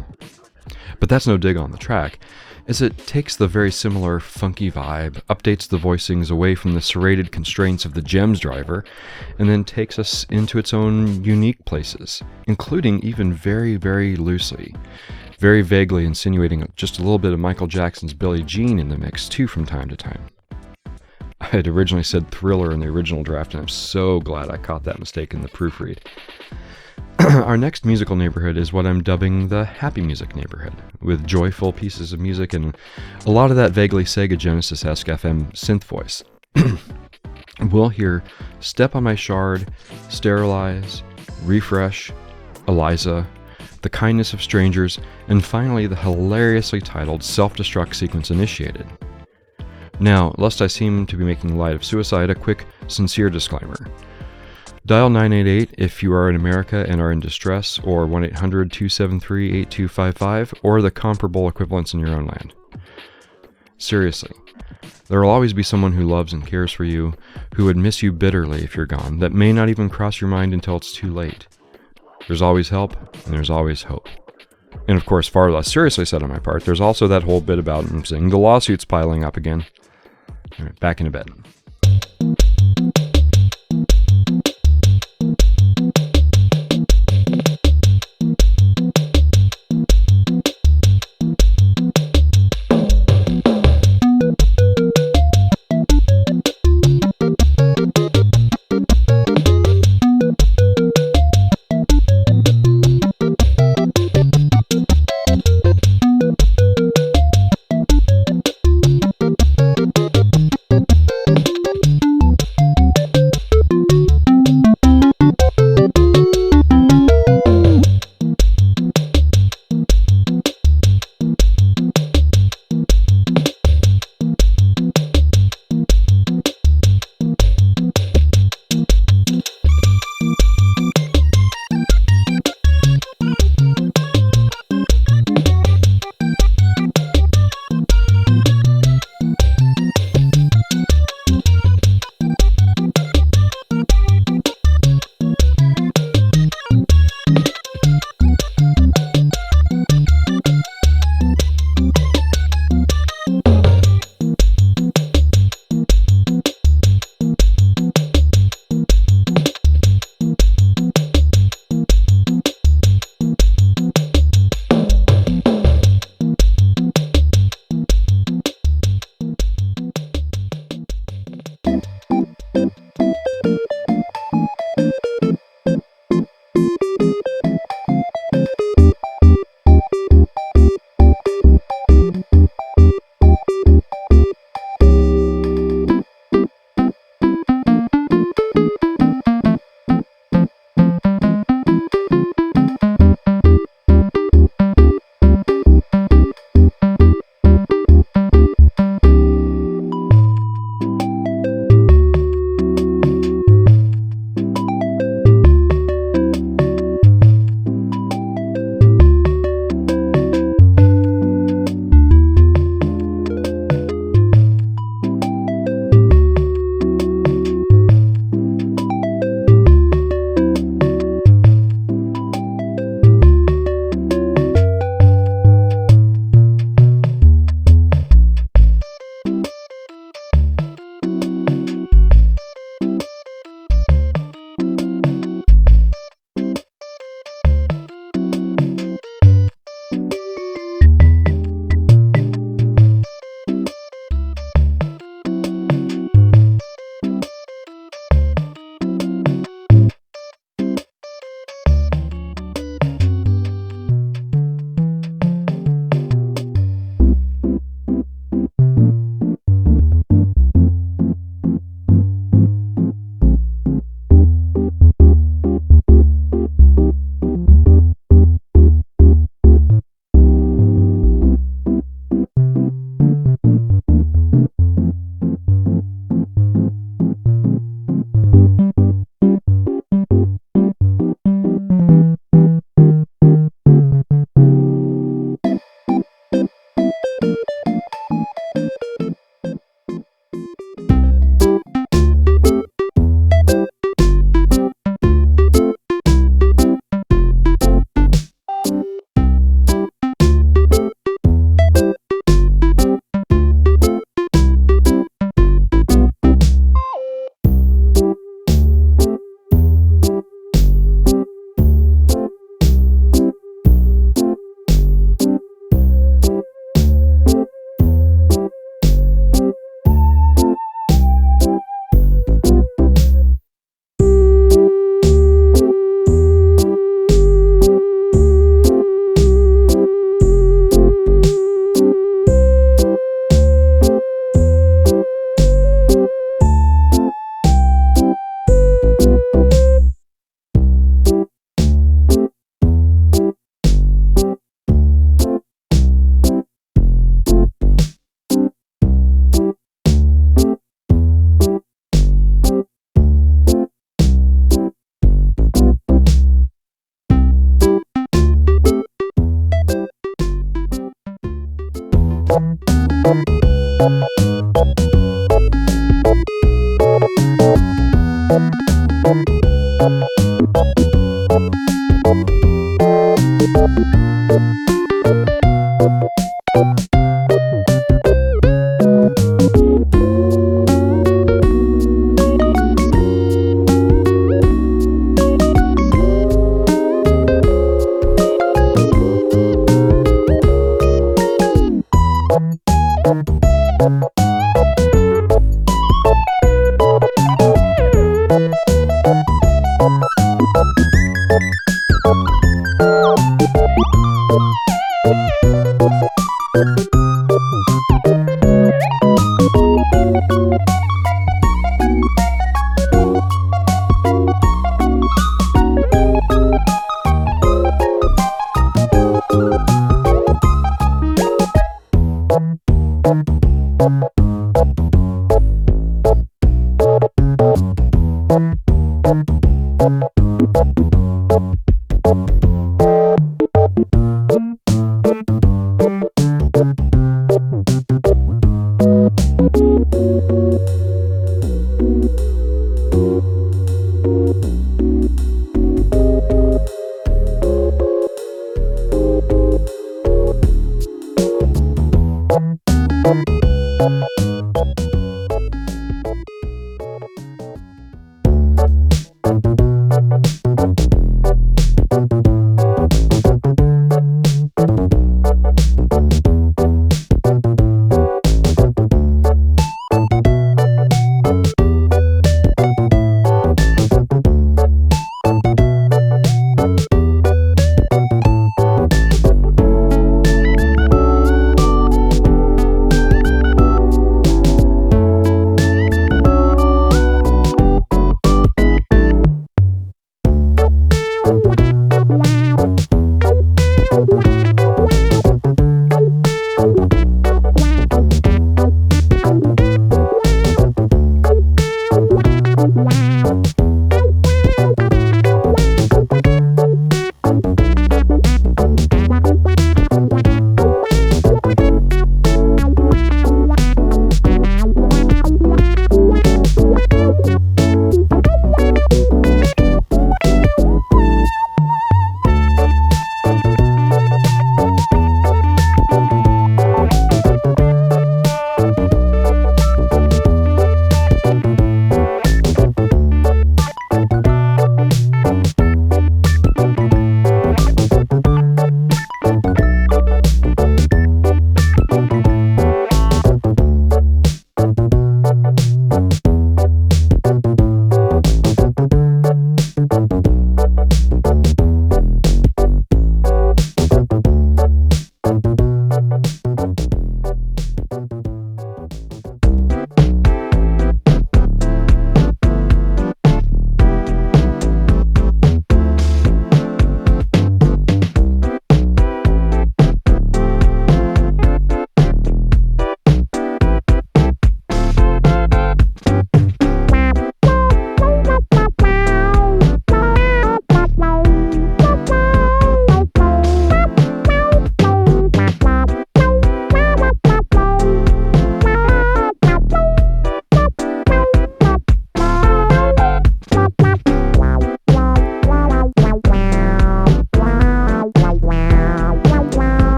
But that's no dig on the track, as it takes the very similar funky vibe, updates the voicings away from the serrated constraints of the GEMS driver, and then takes us into its own unique places, including even very, very loosely, very vaguely insinuating just a little bit of Michael Jackson's Billie Jean in the mix too from time to time. I had originally said thriller in the original draft, and I'm so glad I caught that mistake in the proofread. (clears throat) Our next musical neighborhood is what I'm dubbing the happy music neighborhood, with joyful pieces of music and a lot of that vaguely Sega Genesis esque FM synth voice. (clears throat) we'll hear Step on My Shard, Sterilize, Refresh, Eliza, The Kindness of Strangers, and finally the hilariously titled Self Destruct Sequence Initiated. Now, lest I seem to be making light of suicide, a quick, sincere disclaimer. Dial 988 if you are in America and are in distress, or 1 800 273 8255, or the comparable equivalents in your own land. Seriously, there will always be someone who loves and cares for you, who would miss you bitterly if you're gone, that may not even cross your mind until it's too late. There's always help, and there's always hope. And of course, far less seriously said on my part, there's also that whole bit about seeing the lawsuits piling up again. All right, back into bed.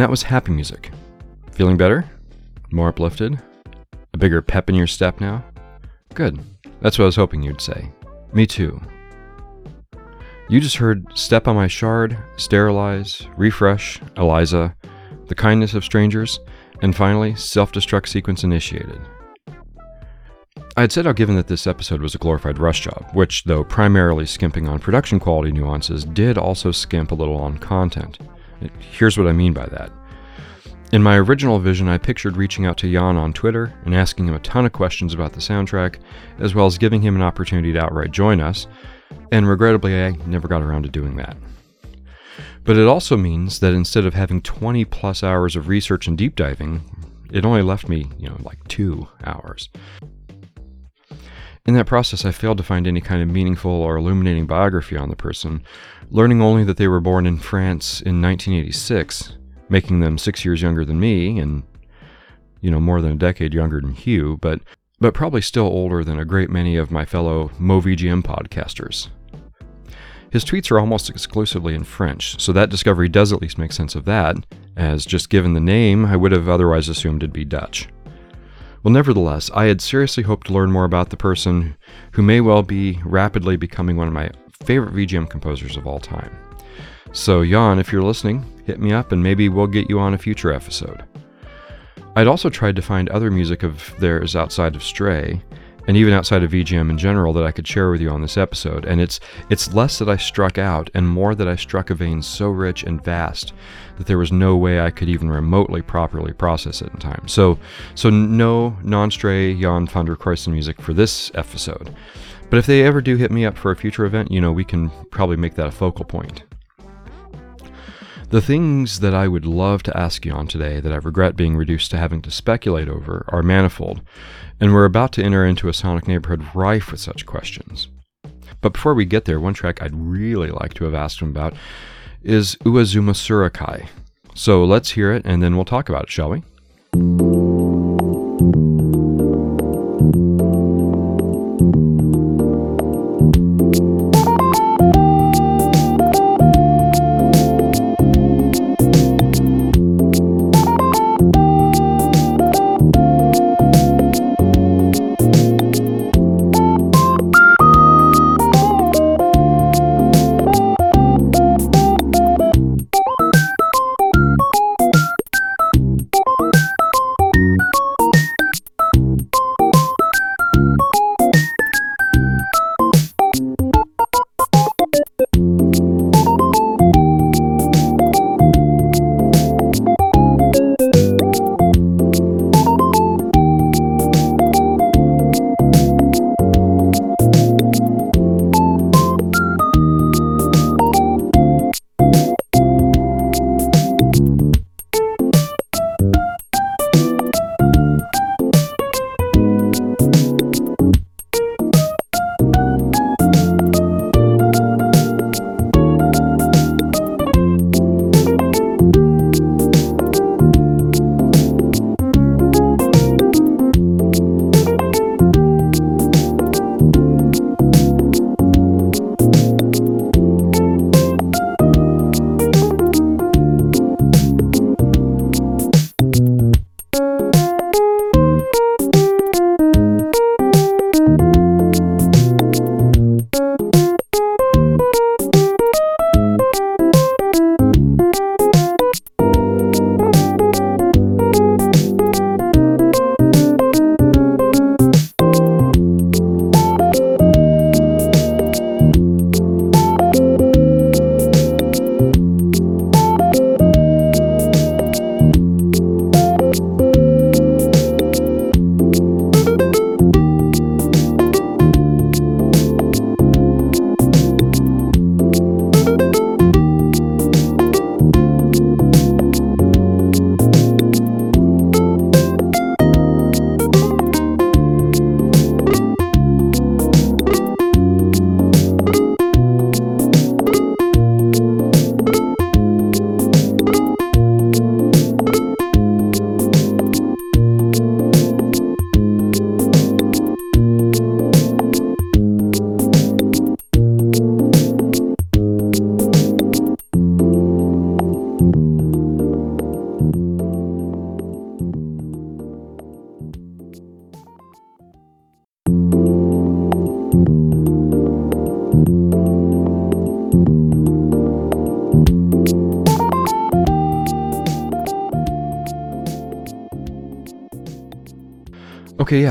And that was happy music. Feeling better? More uplifted? A bigger pep in your step now? Good. That's what I was hoping you'd say. Me too. You just heard Step on My Shard, Sterilize, Refresh, Eliza, The Kindness of Strangers, and finally, Self Destruct Sequence Initiated. I had said how given that this episode was a glorified rush job, which, though primarily skimping on production quality nuances, did also skimp a little on content. Here's what I mean by that. In my original vision, I pictured reaching out to Yann on Twitter and asking him a ton of questions about the soundtrack, as well as giving him an opportunity to outright join us, and regrettably, I never got around to doing that. But it also means that instead of having 20 plus hours of research and deep diving, it only left me, you know, like two hours. In that process, I failed to find any kind of meaningful or illuminating biography on the person, learning only that they were born in France in 1986, making them six years younger than me and, you know, more than a decade younger than Hugh, but, but probably still older than a great many of my fellow MoVGM podcasters. His tweets are almost exclusively in French, so that discovery does at least make sense of that, as just given the name, I would have otherwise assumed it'd be Dutch. Well, nevertheless, I had seriously hoped to learn more about the person who may well be rapidly becoming one of my favorite VGM composers of all time. So, Yann, if you're listening, hit me up and maybe we'll get you on a future episode. I'd also tried to find other music of theirs outside of Stray, and even outside of VGM in general that I could share with you on this episode. And it's it's less that I struck out and more that I struck a vein so rich and vast that there was no way I could even remotely properly process it in time. So so no non-stray Yann van der music for this episode. But if they ever do hit me up for a future event, you know, we can probably make that a focal point. The things that I would love to ask you on today that I regret being reduced to having to speculate over are manifold, and we're about to enter into a sonic neighborhood rife with such questions. But before we get there, one track I'd really like to have asked him about is Uwazumosurikae. So let's hear it and then we'll talk about it, shall we?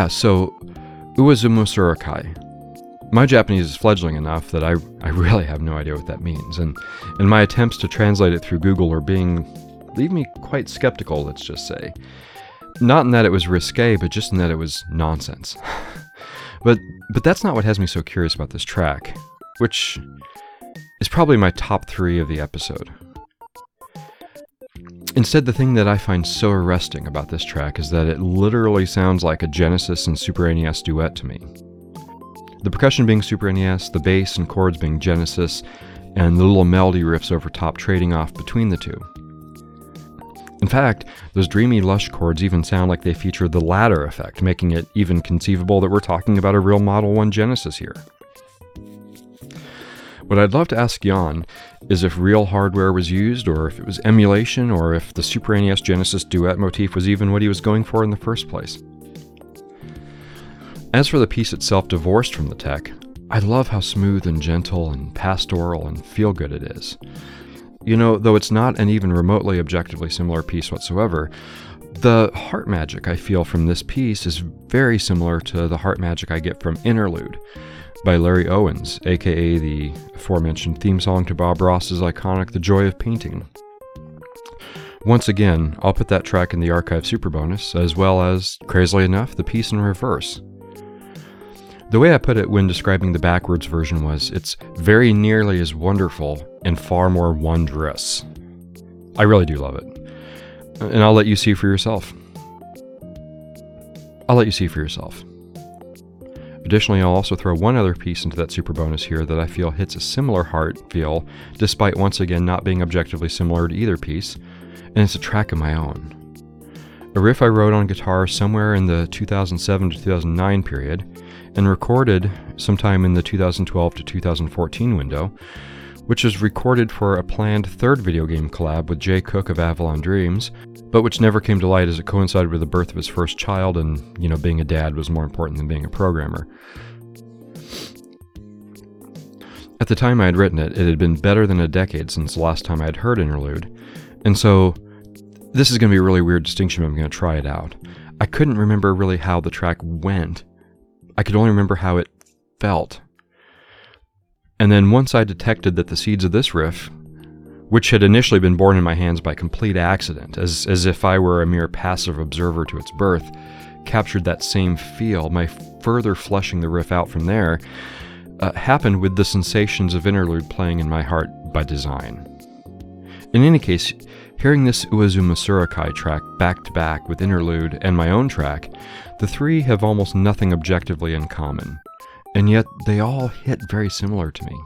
So Uwazumosurikae. My Japanese is fledgling enough that I, I really have no idea what that means, and, and my attempts to translate it through Google or Bing leave me quite skeptical, let's just say. Not in that it was risque, but just in that it was nonsense. (sighs) but but that's not what has me so curious about this track, which is probably my top three of the episode. Instead, the thing that I find so arresting about this track is that it literally sounds like a Genesis and Super NES duet to me. The percussion being Super NES, the bass and chords being Genesis, and the little melody riffs over top trading off between the two. In fact, those dreamy, lush chords even sound like they feature the ladder effect, making it even conceivable that we're talking about a real Model 1 Genesis here. What I'd love to ask Yann is if real hardware was used, or if it was emulation, or if the Super NES Genesis duet motif was even what he was going for in the first place. As for the piece itself divorced from the tech, I love how smooth and gentle and pastoral and feel good it is. You know, though it's not an even remotely objectively similar piece whatsoever, the heart magic I feel from this piece is very similar to the heart magic I get from Interlude by Larry Owens, aka the aforementioned theme song to Bob Ross's iconic The Joy of Painting. Once again, I'll put that track in the archive super bonus, as well as, crazily enough, the piece in reverse. The way I put it when describing the backwards version was it's very nearly as wonderful and far more wondrous. I really do love it. And I'll let you see for yourself. I'll let you see for yourself. Additionally, I'll also throw one other piece into that super bonus here that I feel hits a similar heart feel, despite once again not being objectively similar to either piece, and it's a track of my own. A riff I wrote on guitar somewhere in the 2007 to 2009 period, and recorded sometime in the 2012 to 2014 window, which was recorded for a planned third video game collab with Jay Cook of Avalon Dreams, but which never came to light as it coincided with the birth of his first child, and, you know, being a dad was more important than being a programmer. At the time I had written it, it had been better than a decade since the last time I had heard Interlude, and so this is going to be a really weird distinction, but I'm going to try it out. I couldn't remember really how the track went I could only remember how it felt. And then once I detected that the seeds of this riff, which had initially been born in my hands by complete accident, as, as if I were a mere passive observer to its birth, captured that same feel, my further fleshing the riff out from there uh, happened with the sensations of interlude playing in my heart by design. In any case, hearing this Uwazumosurikae track back to back with interlude and my own track the three have almost nothing objectively in common, and yet they all hit very similar to me.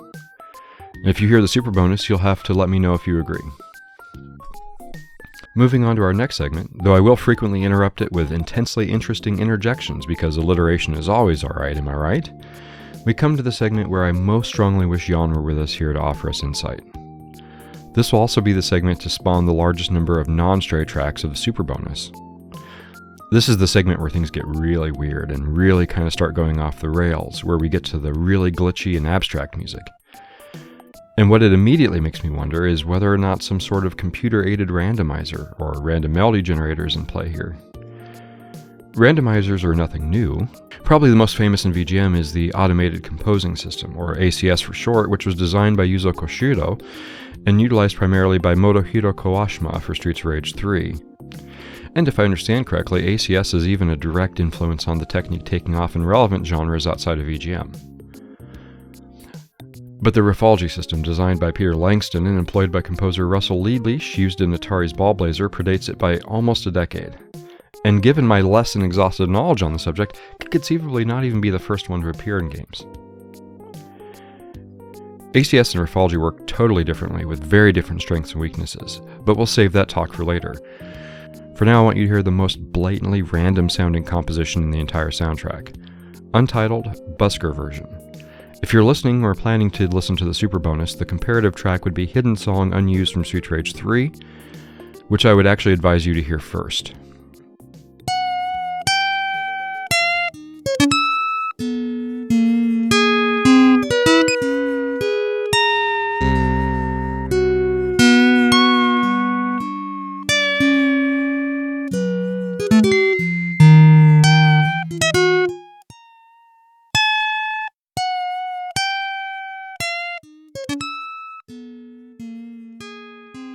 If you hear the super bonus, you'll have to let me know if you agree. Moving on to our next segment, though I will frequently interrupt it with intensely interesting interjections because alliteration is always alright, am I right? We come to the segment where I most strongly wish Yann were with us here to offer us insight. This will also be the segment to spawn the largest number of non stray tracks of the super bonus. This is the segment where things get really weird and really kind of start going off the rails, where we get to the really glitchy and abstract music. And what it immediately makes me wonder is whether or not some sort of computer aided randomizer or random melody generator is in play here. Randomizers are nothing new. Probably the most famous in VGM is the Automated Composing System, or ACS for short, which was designed by Yuzo Koshiro and utilized primarily by Motohiro Kawashima for Streets of Rage 3. And if I understand correctly, ACS is even a direct influence on the technique taking off in relevant genres outside of VGM. But the Riffology system, designed by Peter Langston and employed by composer Russell Lieblich, used in Atari's Ballblazer, predates it by almost a decade. And given my less than exhaustive knowledge on the subject, could conceivably not even be the first one to appear in games. ACS and Riffology work totally differently with very different strengths and weaknesses, but we'll save that talk for later. For now, I want you to hear the most blatantly random sounding composition in the entire soundtrack Untitled Busker Version. If you're listening or planning to listen to the super bonus, the comparative track would be Hidden Song Unused from Street Rage 3, which I would actually advise you to hear first.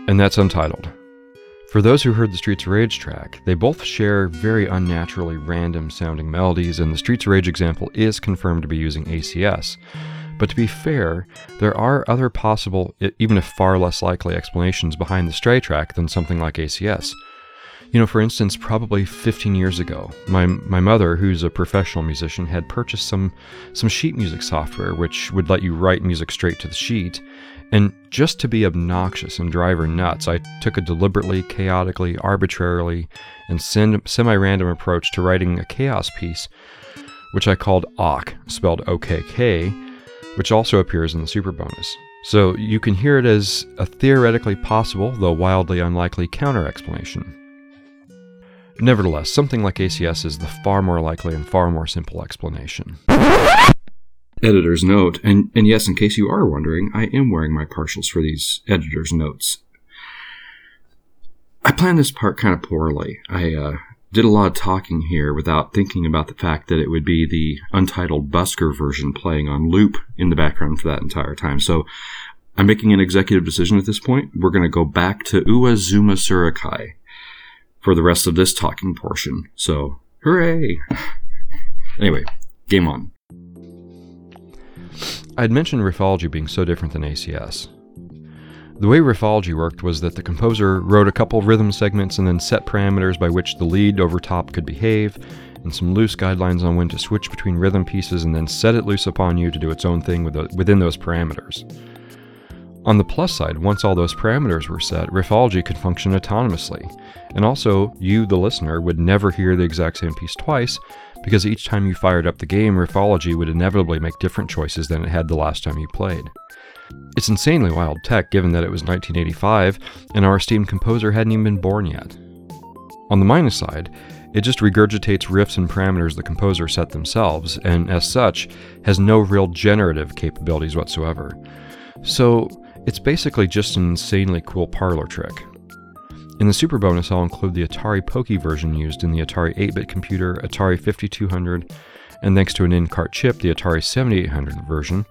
And that's Untitled. For those who heard the Streets of Rage track, they both share very unnaturally random sounding melodies, and the Streets of Rage example is confirmed to be using ACS. But to be fair, there are other possible, even if far less likely, explanations behind the Stray track than something like ACS. You know, for instance, probably 15 years ago, my, my mother, who's a professional musician, had purchased some, some sheet music software which would let you write music straight to the sheet. And just to be obnoxious and drive her nuts, I took a deliberately, chaotically, arbitrarily, and semi random approach to writing a chaos piece, which I called OKK, spelled O K K, which also appears in the super bonus. So you can hear it as a theoretically possible, though wildly unlikely, counter explanation. Nevertheless, something like ACS is the far more likely and far more simple explanation. Editor's note, and, and yes, in case you are wondering, I am wearing my partials for these editor's notes. I planned this part kind of poorly. I uh, did a lot of talking here without thinking about the fact that it would be the untitled Busker version playing on loop in the background for that entire time. So I'm making an executive decision at this point. We're going to go back to Uwazumosurikae for the rest of this talking portion. So, hooray! (laughs) anyway, game on. I'd mentioned Riffology being so different than ACS. The way Riffology worked was that the composer wrote a couple rhythm segments and then set parameters by which the lead over top could behave, and some loose guidelines on when to switch between rhythm pieces and then set it loose upon you to do its own thing within those parameters. On the plus side, once all those parameters were set, Riffology could function autonomously. And also, you, the listener, would never hear the exact same piece twice, because each time you fired up the game, Riffology would inevitably make different choices than it had the last time you played. It's insanely wild tech given that it was 1985 and our esteemed composer hadn't even been born yet. On the minus side, it just regurgitates riffs and parameters the composer set themselves, and as such, has no real generative capabilities whatsoever. So, it's basically just an insanely cool parlor trick. In the super bonus, I'll include the Atari Pokey version used in the Atari 8 bit computer, Atari 5200, and thanks to an in cart chip, the Atari 7800 version,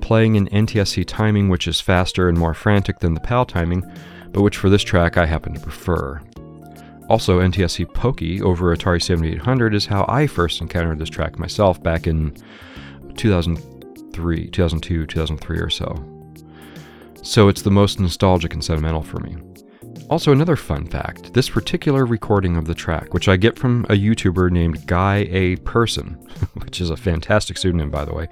playing in NTSC timing, which is faster and more frantic than the PAL timing, but which for this track I happen to prefer. Also, NTSC Pokey over Atari 7800 is how I first encountered this track myself back in 2003, 2002, 2003 or so so it's the most nostalgic and sentimental for me. Also, another fun fact this particular recording of the track, which I get from a YouTuber named Guy A. Person, (laughs) which is a fantastic pseudonym, by the way,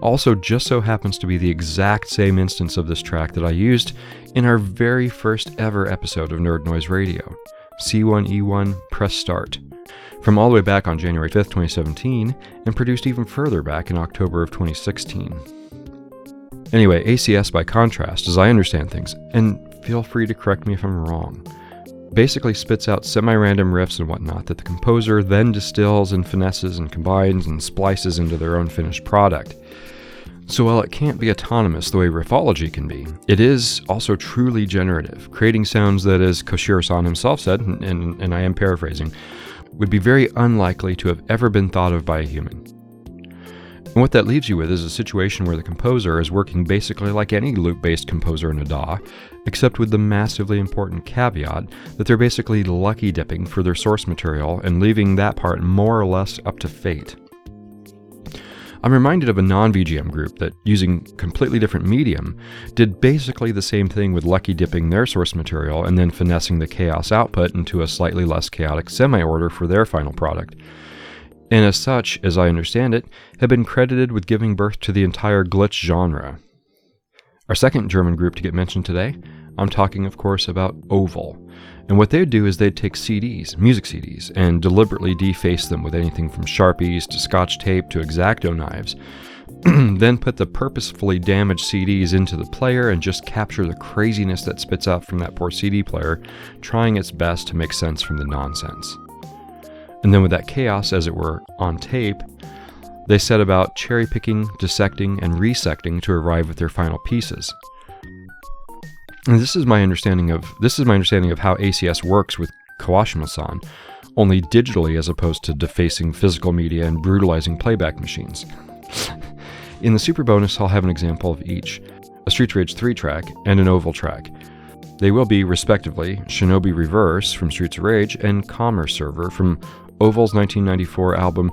also just so happens to be the exact same instance of this track that I used in our very first ever episode of Nerd Noise Radio. C1E1 Press Start. From all the way back on January 5th, 2017, and produced even further back in October of 2016. Anyway, ACS by contrast, as I understand things, and feel free to correct me if I'm wrong, basically spits out semi random riffs and whatnot that the composer then distills and finesses and combines and splices into their own finished product. So while it can't be autonomous the way riffology can be, it is also truly generative, creating sounds that, as Koshiro-san himself said, and, and, and I am paraphrasing, would be very unlikely to have ever been thought of by a human. And what that leaves you with is a situation where the composer is working basically like any loop based composer in a DAW, except with the massively important caveat that they're basically lucky dipping for their source material and leaving that part more or less up to fate. I'm reminded of a non VGM group that, using completely different medium, did basically the same thing with lucky dipping their source material and then finessing the chaos output into a slightly less chaotic semi order for their final product and as such, as I understand it, have been credited with giving birth to the entire glitch genre. Our second German group to get mentioned today, I'm talking, of course, about Oval. And what they'd do is they'd take CDs, music CDs, and deliberately deface them with anything from Sharpies to Scotch tape to X-Acto knives. (clears throat) then put the purposefully damaged CDs into the player and just capture the craziness that spits out from that poor CD player, trying its best to make sense from the nonsense. And then, with that chaos, as it were, on tape, they set about cherry picking, dissecting, and resecting to arrive at their final pieces. And this is my understanding of this is my understanding of how ACS works with Kawashima-san, only digitally as opposed to defacing physical media and brutalizing playback machines. (laughs) In the super bonus, I'll have an example of each: a Street Rage 3 track and an Oval track. They will be, respectively, Shinobi Reverse from Streets of Rage and Commerce Server from Oval's 1994 album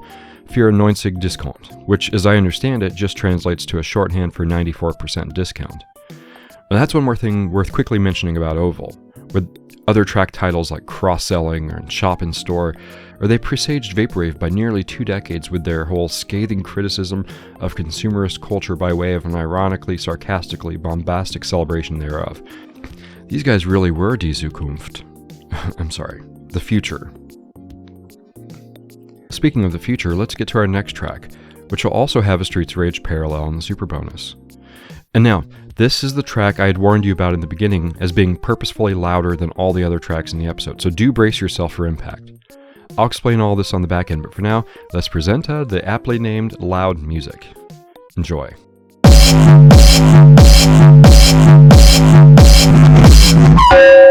Für 90 Discount, which, as I understand it, just translates to a shorthand for 94% discount. And that's one more thing worth quickly mentioning about Oval. With other track titles like Cross Selling and Shop in Store, or they presaged Vaporwave by nearly two decades with their whole scathing criticism of consumerist culture by way of an ironically, sarcastically bombastic celebration thereof. These guys really were Die Zukunft. (laughs) I'm sorry, the future. Speaking of the future, let's get to our next track, which will also have a Streets Rage parallel in the super bonus. And now, this is the track I had warned you about in the beginning as being purposefully louder than all the other tracks in the episode, so do brace yourself for impact. I'll explain all this on the back end, but for now, let's present uh, the aptly named Loud Music. Enjoy. (laughs)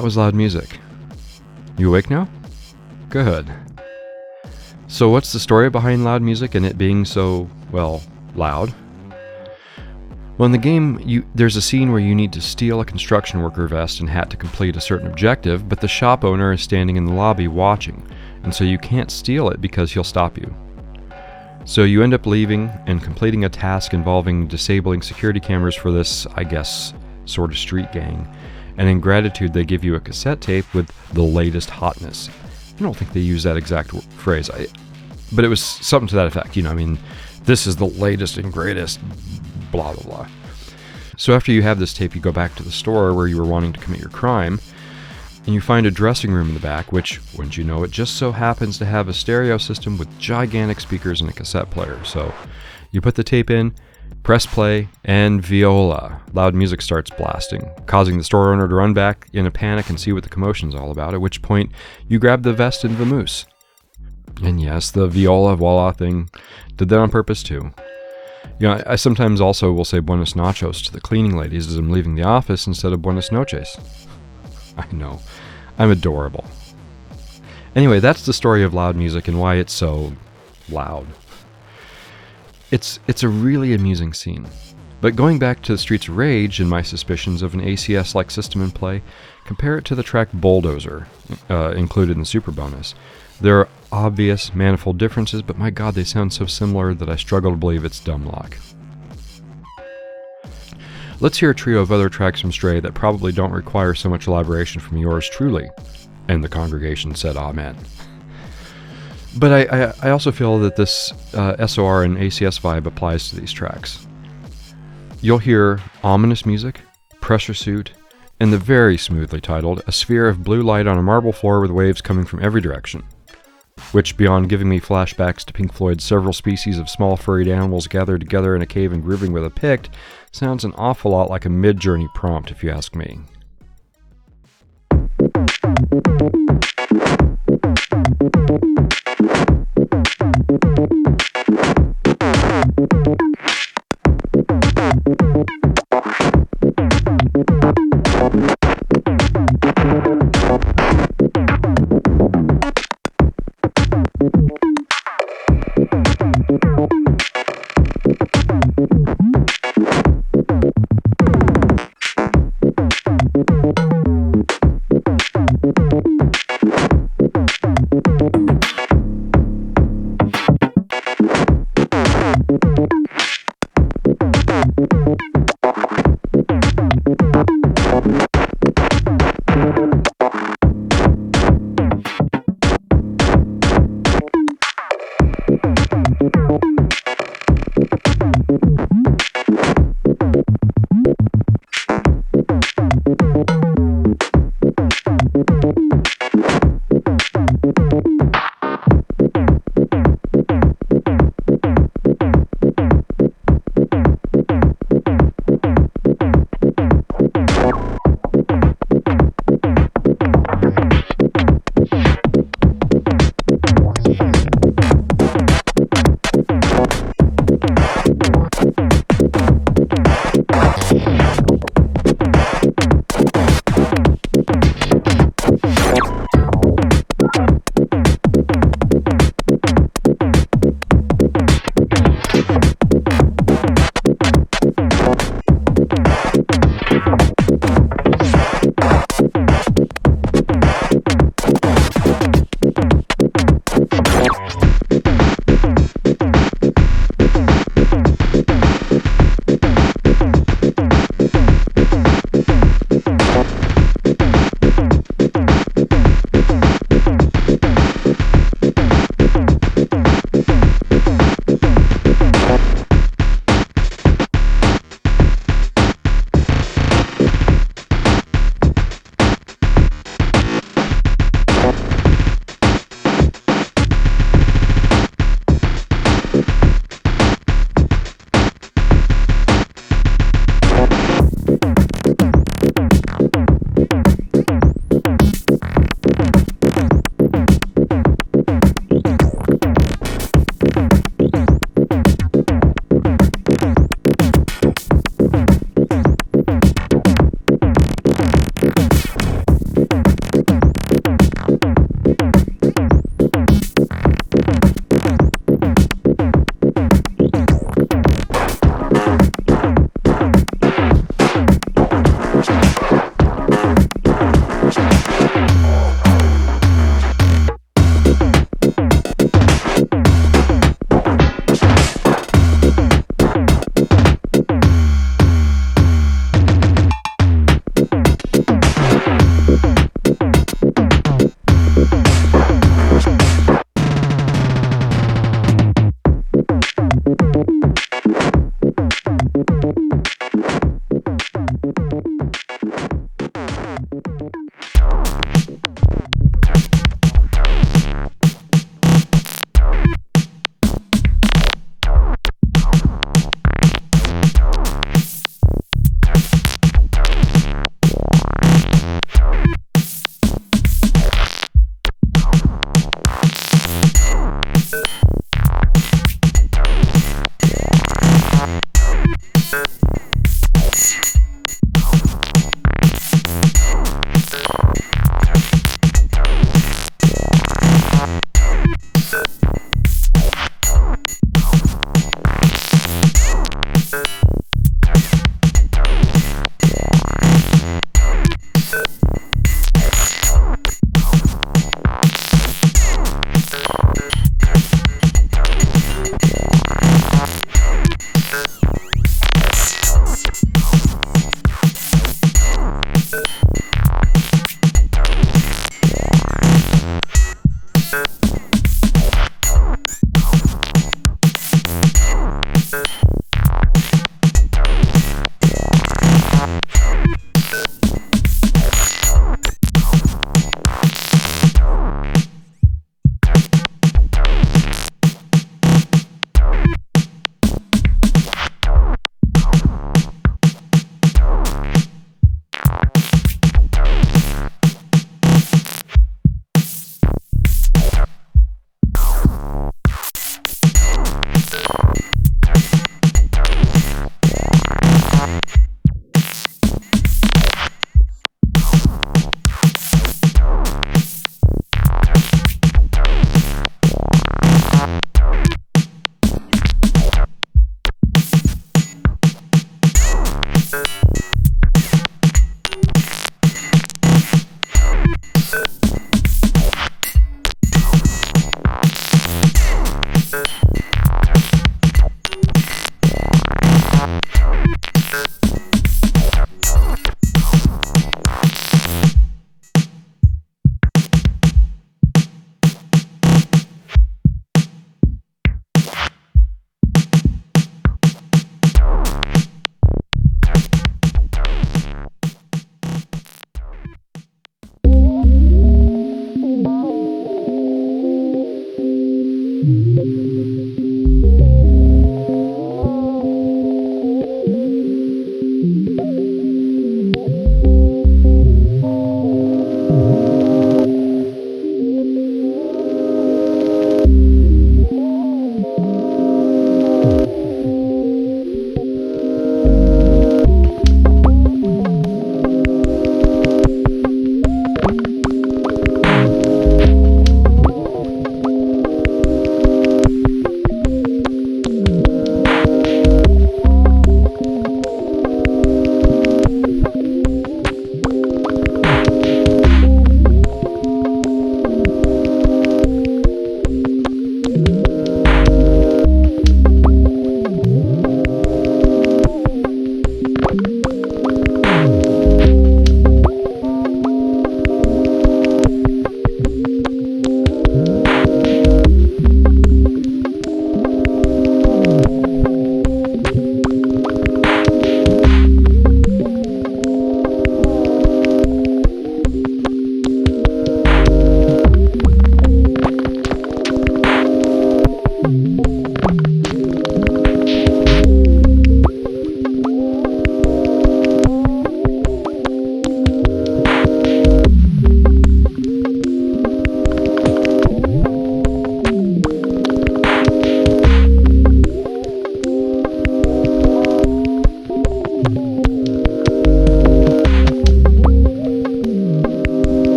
that was loud music. You awake now? Good. So, what's the story behind loud music and it being so, well, loud? Well, in the game, you, there's a scene where you need to steal a construction worker vest and hat to complete a certain objective, but the shop owner is standing in the lobby watching, and so you can't steal it because he'll stop you. So you end up leaving and completing a task involving disabling security cameras for this, I guess, sort of street gang and in gratitude, they give you a cassette tape with the latest hotness. I don't think they use that exact phrase, I, but it was something to that effect. You know, I mean, this is the latest and greatest, blah, blah, blah. So after you have this tape, you go back to the store where you were wanting to commit your crime, and you find a dressing room in the back, which, wouldn't you know, it just so happens to have a stereo system with gigantic speakers and a cassette player. So you put the tape in, Press play, and viola. Loud music starts blasting, causing the store owner to run back in a panic and see what the commotion's all about, at which point you grab the vest and vamoose. And yes, the viola voila thing did that on purpose too. You know, I, sometimes also will say buenos nachos to the cleaning ladies as I'm leaving the office instead of buenos noches. I know. I'm adorable. Anyway, that's the story of loud music and why it's so loud. It's it's a really amusing scene. But going back to the Streets of Rage and my suspicions of an ACS like system in play, compare it to the track Bulldozer, uh, included in the Super Bonus. There are obvious, manifold differences, but my god, they sound so similar that I struggle to believe it's dumb luck. Let's hear a trio of other tracks from Stray that probably don't require so much elaboration from yours truly. And the congregation said Amen. But I, I, I also feel that this uh, SOR and ACS vibe applies to these tracks. You'll hear ominous music, pressure suit, and the very smoothly titled A Sphere of Blue Light on a Marble Floor with Waves Coming from Every Direction which, beyond giving me flashbacks to Pink Floyd's several species of small furried animals gathered together in a cave and grooving with a Pict, sounds an awful lot like a Midjourney prompt, if you ask me.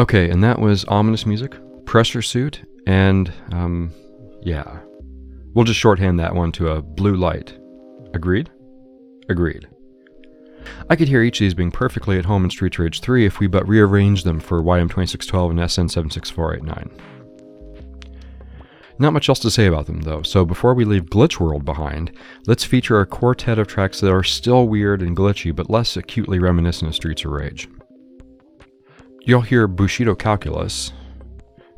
Okay, and that was ominous music, pressure suit, and, um, yeah. We'll just shorthand that one to a blue light. Agreed? Agreed. I could hear each of these being perfectly at home in Streets Rage 3 if we but rearranged them for YM2612 and SN76489. Not much else to say about them, though, so before we leave Glitch World behind, let's feature a quartet of tracks that are still weird and glitchy, but less acutely reminiscent of Streets of Rage. You'll hear Bushido Calculus,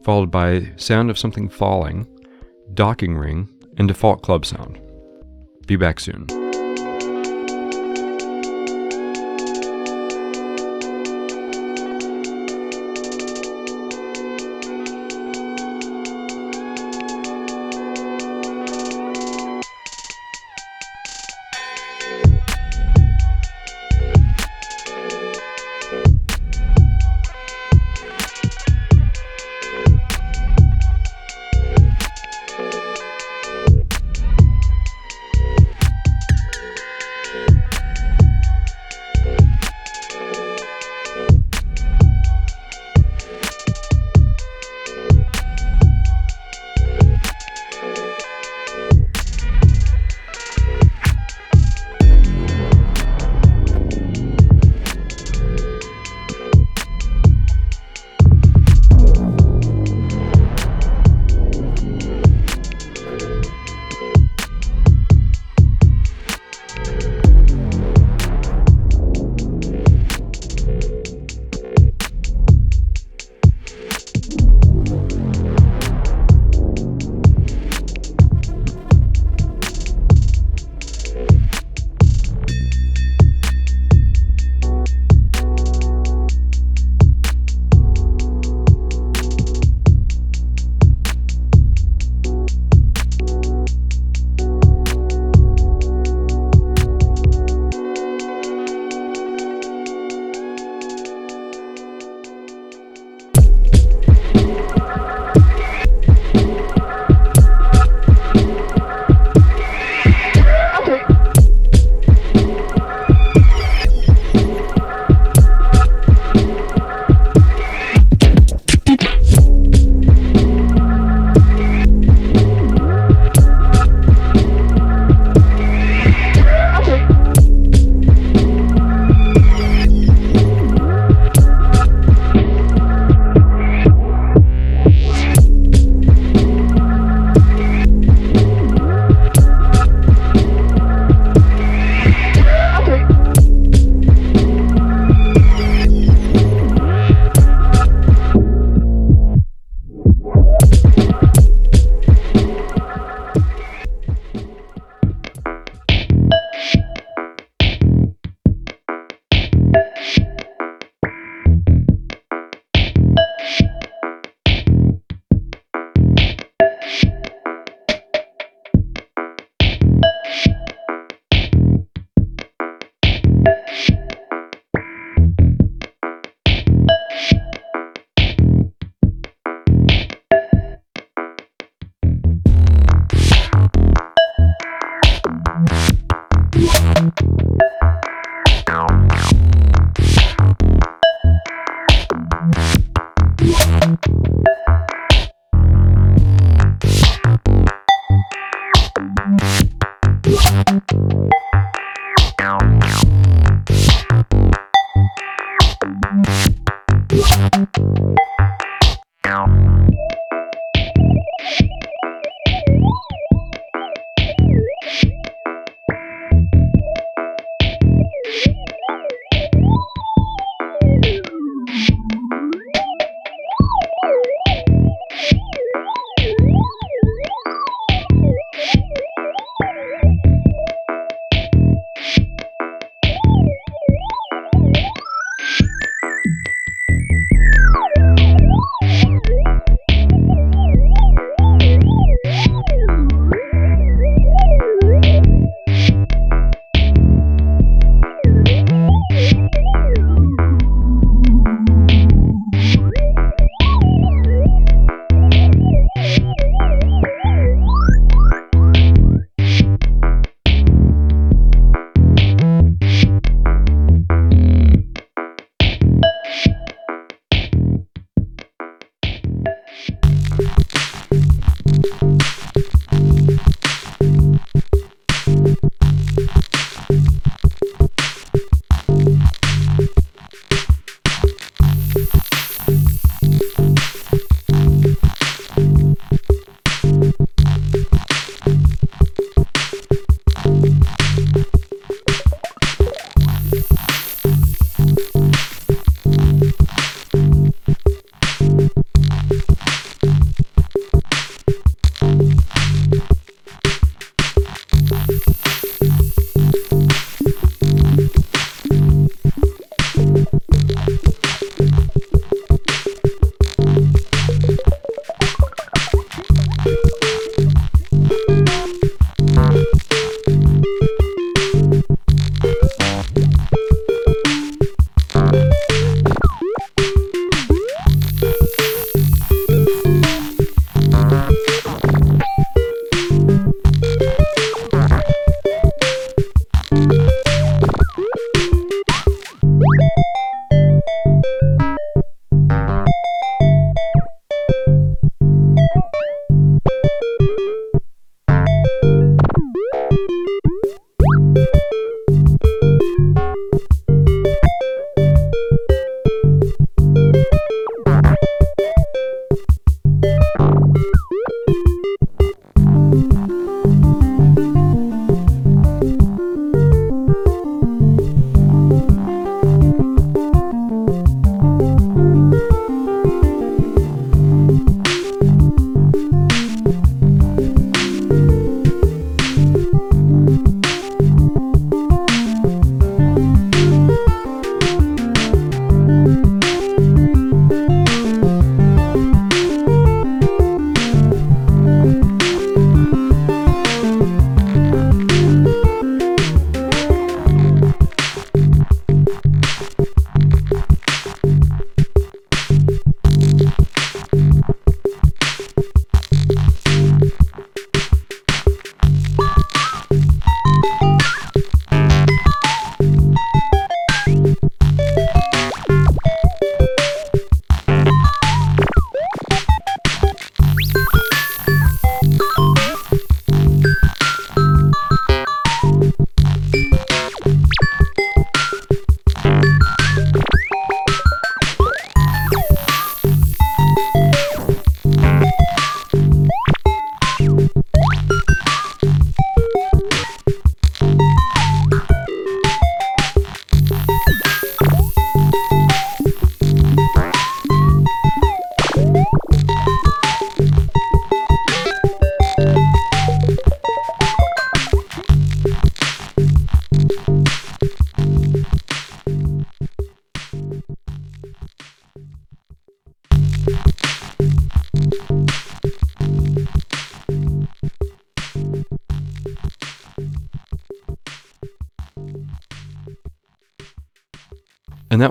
followed by Sound of Something Falling, Docking Ring, and Default Club Sound. Be back soon.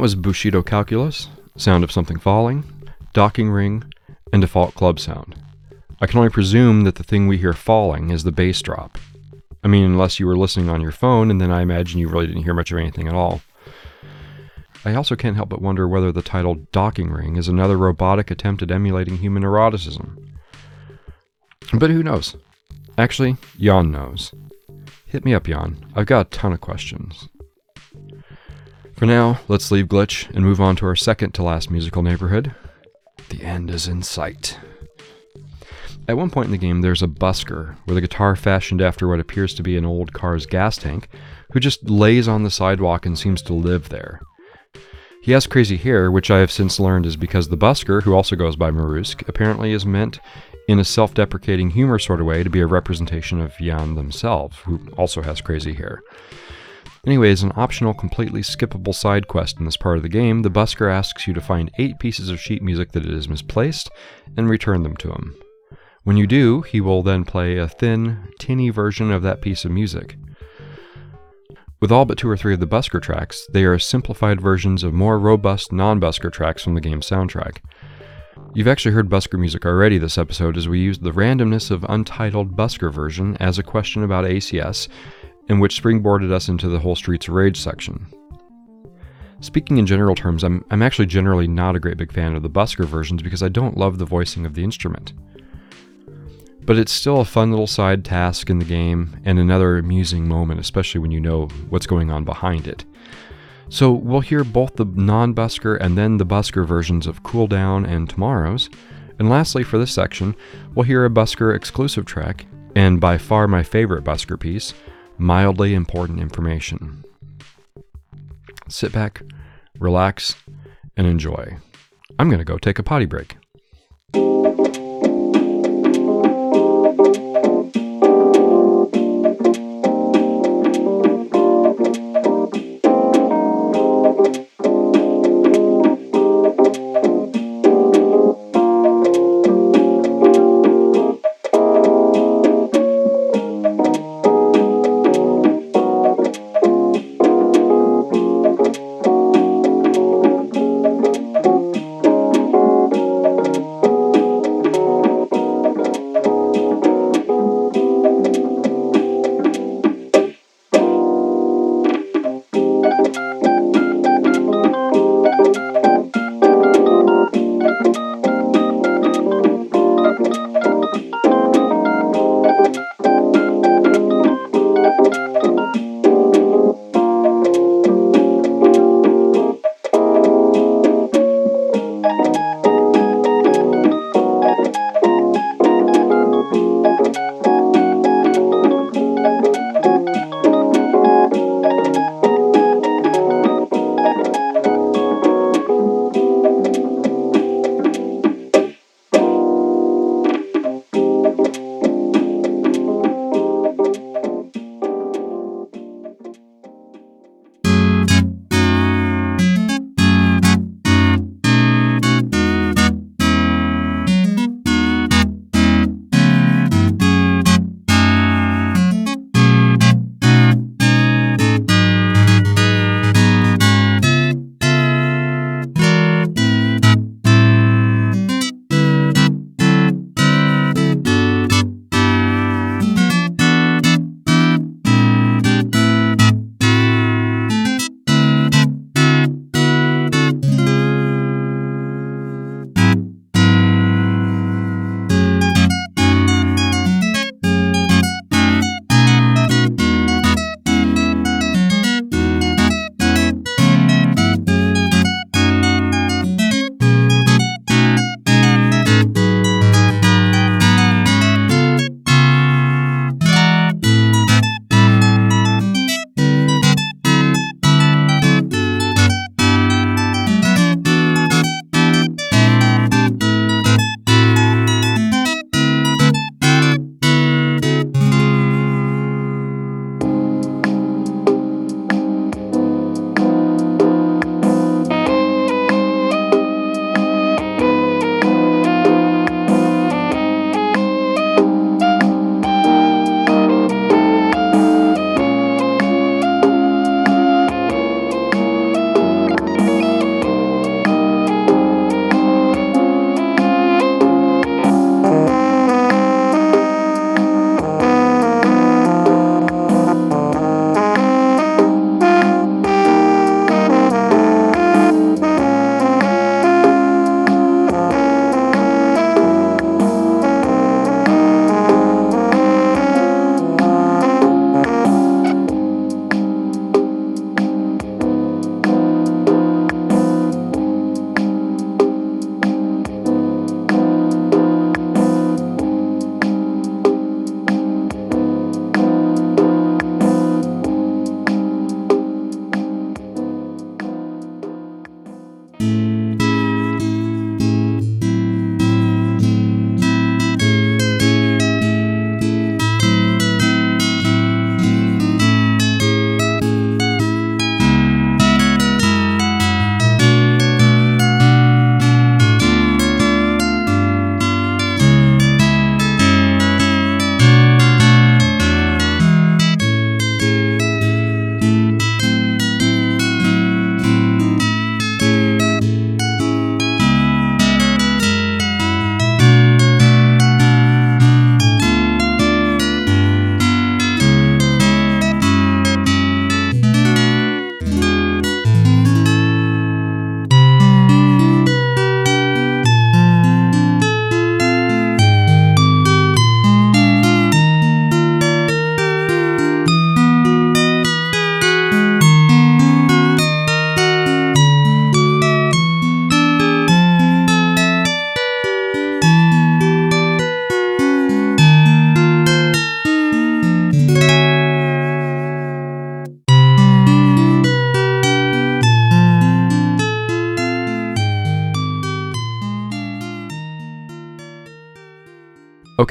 That was Bushido Calculus, Sound of Something Falling, Docking Ring, and Default Club Sound. I can only presume that the thing we hear falling is the bass drop. I mean, unless you were listening on your phone, and then I imagine you really didn't hear much of anything at all. I also can't help but wonder whether the title Docking Ring is another robotic attempt at emulating human eroticism. But who knows? Actually, Yann knows. Hit me up, Yann. I've got a ton of questions. For now, let's leave Glitch and move on to our second to last musical neighborhood. The end is in sight. At one point in the game, there's a busker with a guitar fashioned after what appears to be an old car's gas tank, who just lays on the sidewalk and seems to live there. He has crazy hair, which I have since learned is because the busker, who also goes by Morusque, apparently is meant in a self deprecating humor sort of way to be a representation of Yann themselves, who also has crazy hair. Anyways, an optional, completely skippable side quest in this part of the game, the busker asks you to find eight pieces of sheet music that that is misplaced and return them to him. When you do, he will then play a thin, tinny version of that piece of music. With all but two or three of the busker tracks, they are simplified versions of more robust non busker tracks from the game's soundtrack. You've actually heard busker music already this episode as we used the randomness of Untitled Busker version as a question about ACS, in which springboarded us into the whole Streets Rage section. Speaking in general terms, I'm, I'm actually generally not a great big fan of the busker versions because I don't love the voicing of the instrument. But it's still a fun little side task in the game and another amusing moment, especially when you know what's going on behind it. So we'll hear both the non busker and then the busker versions of Cool Down and Tomorrow's. And lastly, for this section, we'll hear a busker exclusive track, and by far my favorite busker piece, Mildly Important Information. Sit back, relax, and enjoy. I'm going to go take a potty break.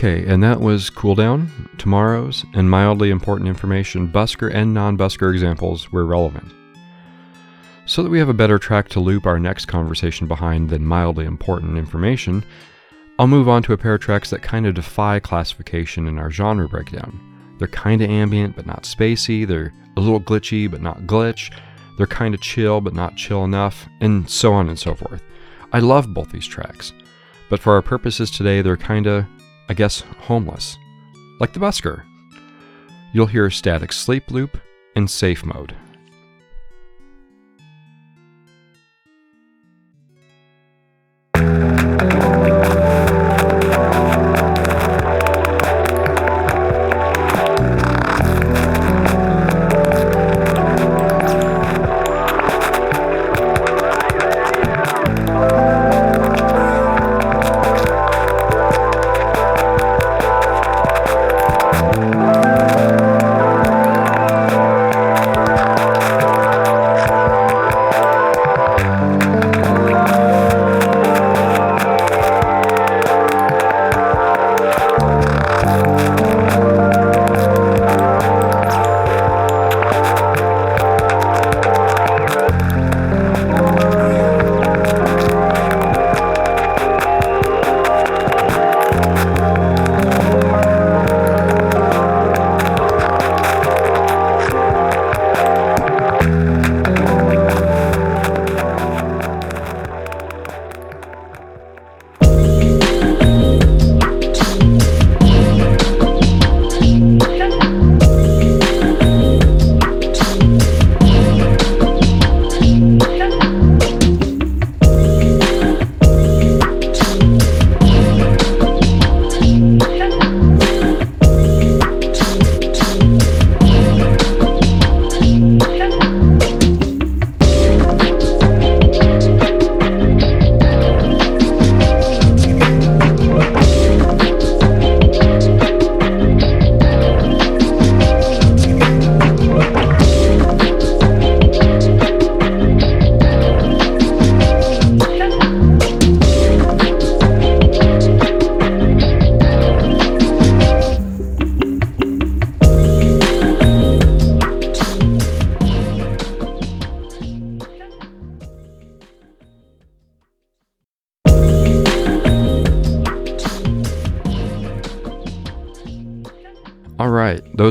Okay, and that was Cool Down, Tomorrow's, and Mildly Important Information. Busker and non busker examples were relevant. So that we have a better track to loop our next conversation behind than mildly important information, I'll move on to a pair of tracks that kind of defy classification in our genre breakdown. They're kind of ambient but not spacey, they're a little glitchy but not glitch, they're kind of chill but not chill enough, and so on and so forth. I love both these tracks, but for our purposes today, they're kind of, I guess, homeless. Like the busker. You'll hear static sleep loop and safe mode.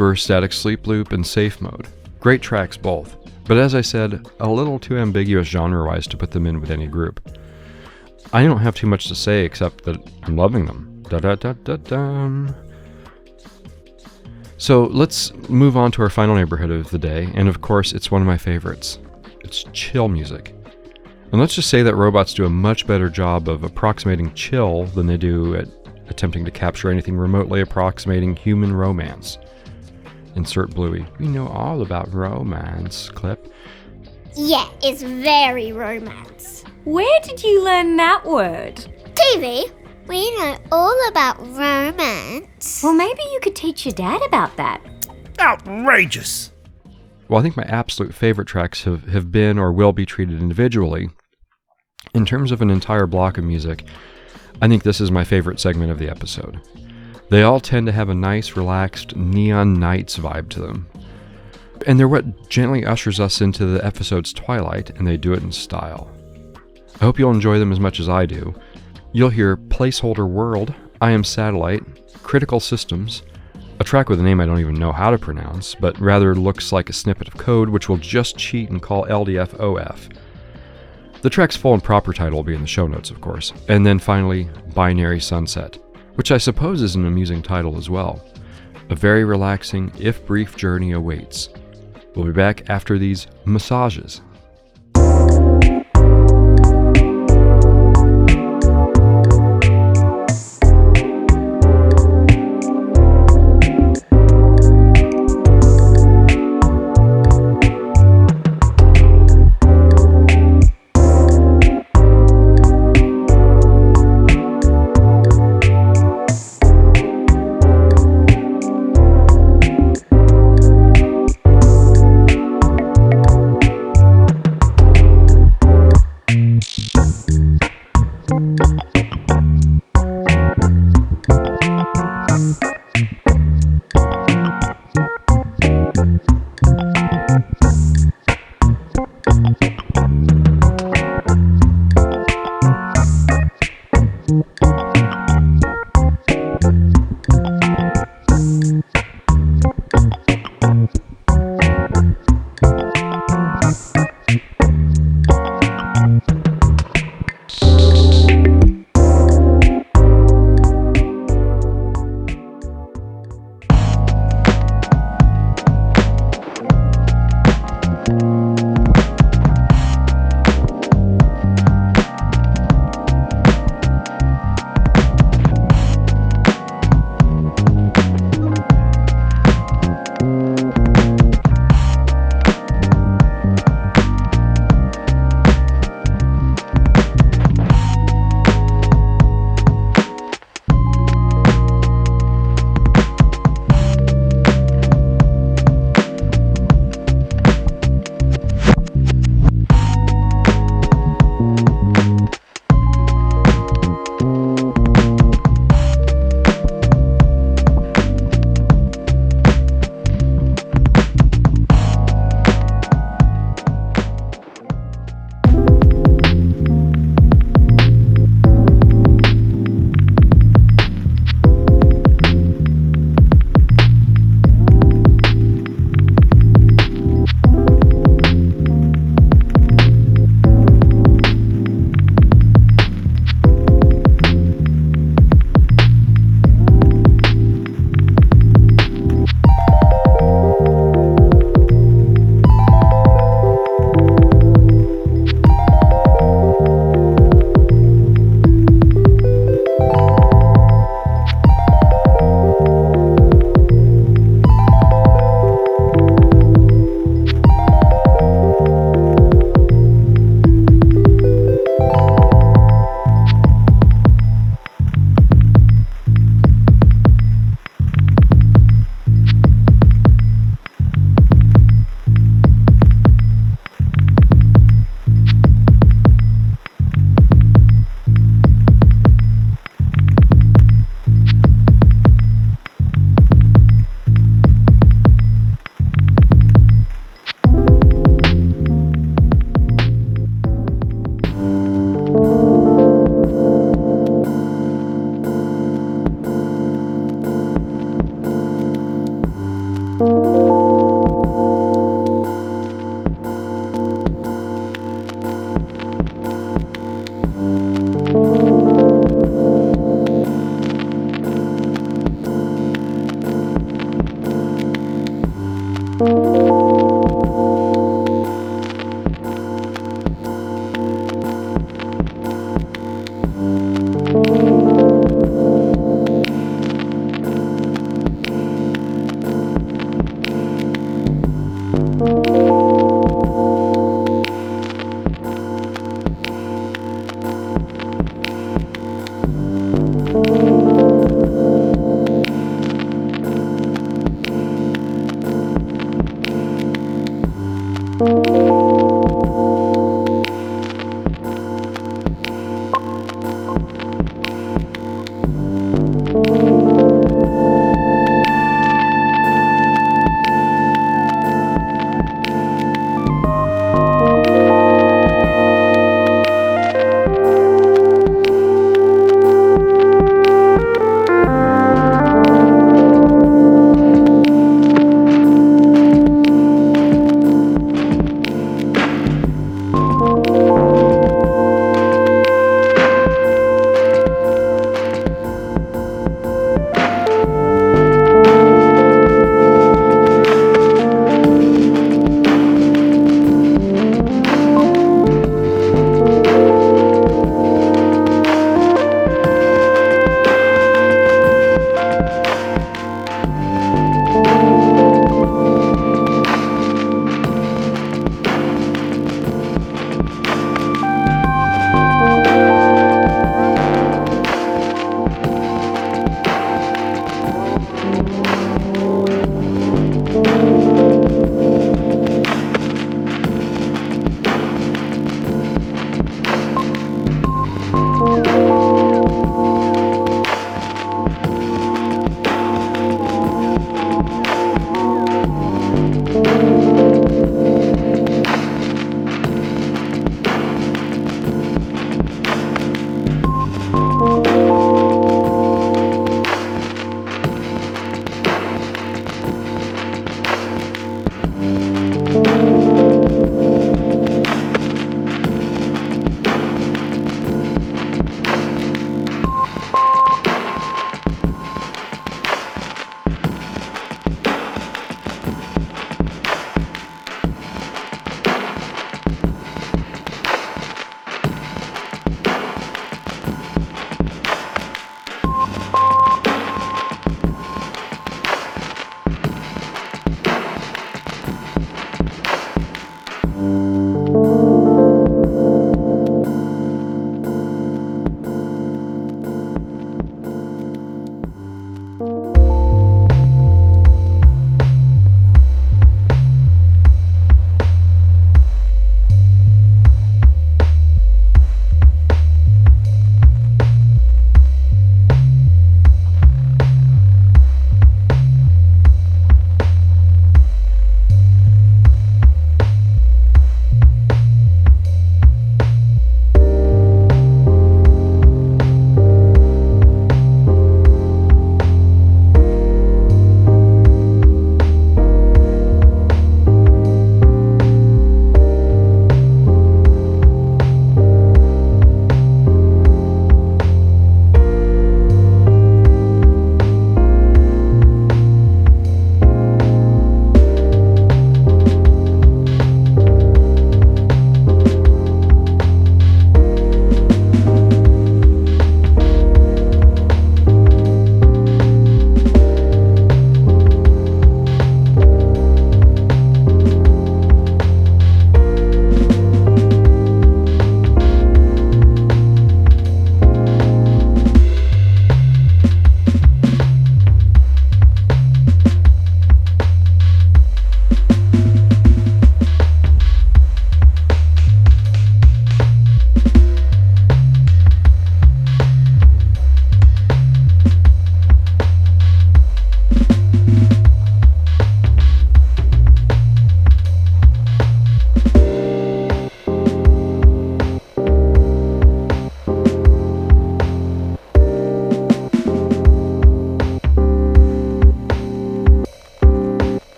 Were Static Sleep Loop and Safe Mode. Great tracks both, but as I said, a little too ambiguous genre wise to put them in with any group. I don't have too much to say except that I'm loving them. Da da da da da. So let's move on to our final neighborhood of the day, and of course, it's one of my favorites. It's chill music. And let's just say that robots do a much better job of approximating chill than they do at attempting to capture anything remotely approximating human romance. Insert Bluey. We know all about romance clip. Yeah, it's very romance. Where did you learn that word? TV, we know all about romance. Well, maybe you could teach your dad about that. Outrageous! Well, I think my absolute favorite tracks have, have been or will be treated individually. In terms of an entire block of music, I think this is my favorite segment of the episode. They all tend to have a nice, relaxed Neon Nights vibe to them. And they're what gently ushers us into the episode's twilight, and they do it in style. I hope you'll enjoy them as much as I do. You'll hear Placeholder World, I Am Satellite, Critical Systems, a track with a name I don't even know how to pronounce, but rather looks like a snippet of code which will just cheat and call LDFOF. The track's full and proper title will be in the show notes, of course. And then finally, Binary Sunset, which I suppose is an amusing title as well. A very relaxing, if brief, journey awaits. We'll be back after these massages.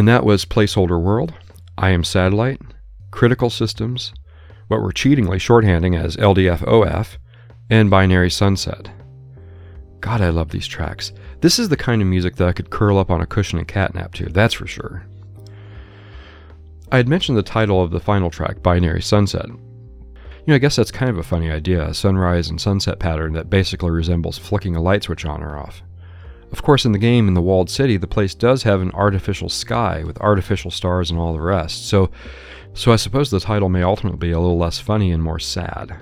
And that was Placeholder World, I Am Satellite, Critical Systems, what we're cheatingly shorthanding as LDFOF, and Binary Sunset. God, I love these tracks. This is the kind of music that I could curl up on a cushion and catnap to, that's for sure. I had mentioned the title of the final track, Binary Sunset. You know, I guess that's kind of a funny idea a sunrise and sunset pattern that basically resembles flicking a light switch on or off. Of course, in the game, in the walled city, the place does have an artificial sky with artificial stars and all the rest, so, so I suppose the title may ultimately be a little less funny and more sad.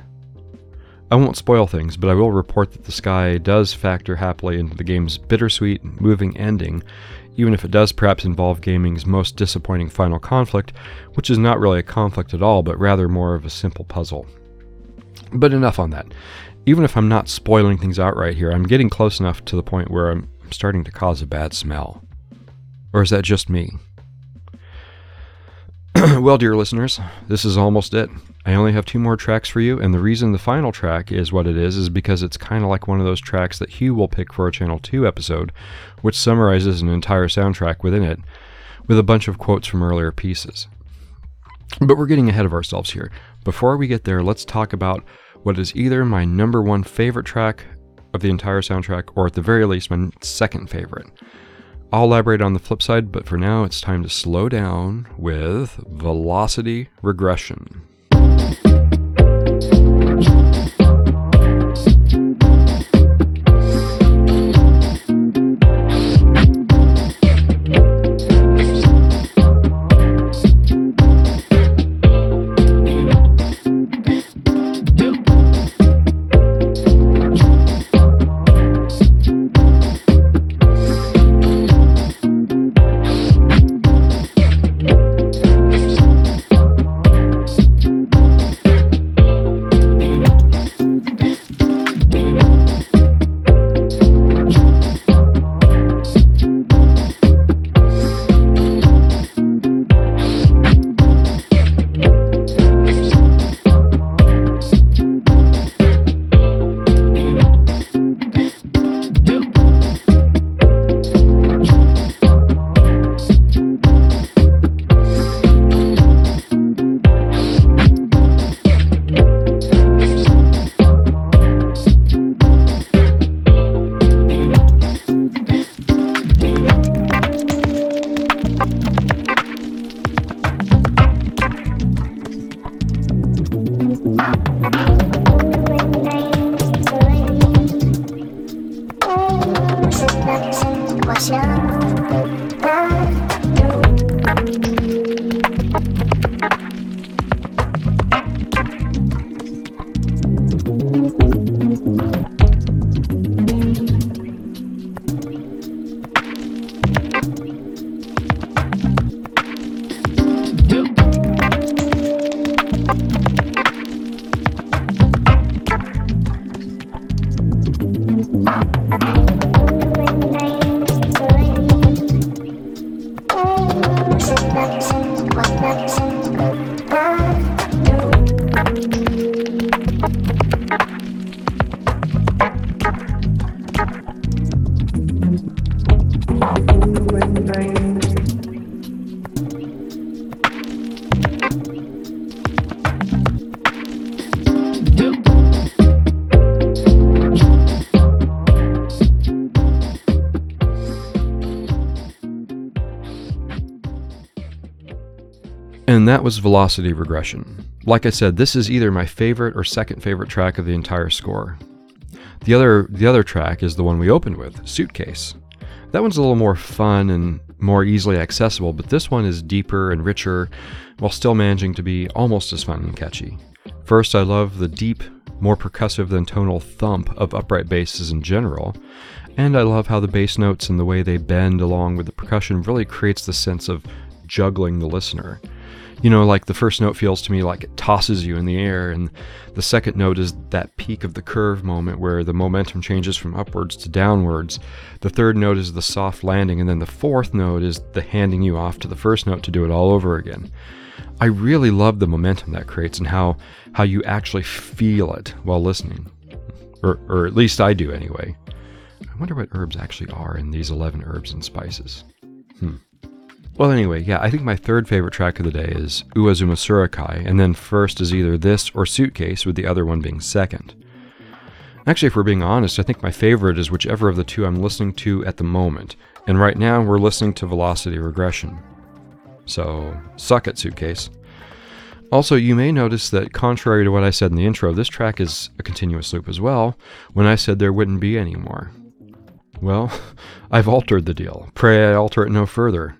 I won't spoil things, but I will report that the sky does factor happily into the game's bittersweet, moving ending, even if it does perhaps involve gaming's most disappointing final conflict, which is not really a conflict at all, but rather more of a simple puzzle. But enough on that. Even if I'm not spoiling things outright here, I'm getting close enough to the point where I'm starting to cause a bad smell. Or is that just me? (clears throat) well, dear listeners, this is almost it. I only have two more tracks for you, and the reason the final track is what it is is because it's kind of like one of those tracks that Hugh will pick for a Channel 2 episode, which summarizes an entire soundtrack within it, with a bunch of quotes from earlier pieces. But we're getting ahead of ourselves here. Before we get there, let's talk about what is either my number one favorite track of the entire soundtrack, or at the very least, my second favorite. I'll elaborate on the flip side, but for now, it's time to slow down with velocity regression. Was Velocity Regression. Like I said, this is either my favorite or second favorite track of the entire score. The other the other track is the one we opened with, Suitcase. That one's a little more fun and more easily accessible, but this one is deeper and richer while still managing to be almost as fun and catchy. First, I love the deep, more percussive than tonal thump of upright basses in general, and I love how the bass notes and the way they bend along with the percussion really creates the sense of juggling the listener you know, like the first note feels to me like it tosses you in the air, and the second note is that peak of the curve moment where the momentum changes from upwards to downwards. The third note is the soft landing, and then the fourth note is the handing you off to the first note to do it all over again. I really love the momentum that creates and how, how you actually feel it while listening. Or, or at least I do anyway. I wonder what herbs actually are in these 11 herbs and spices. Hmm. Well, anyway, yeah, I think my third favorite track of the day is Uwazumosurikae, and then first is either this or Suitcase, with the other one being second. Actually, if we're being honest, I think my favorite is whichever of the two I'm listening to at the moment. And right now, we're listening to Velocity Regression. So, suck it, suitcase. Also, you may notice that, contrary to what I said in the intro, this track is a continuous loop as well when I said there wouldn't be any more. Well, (laughs) I've altered the deal. Pray I alter it no further.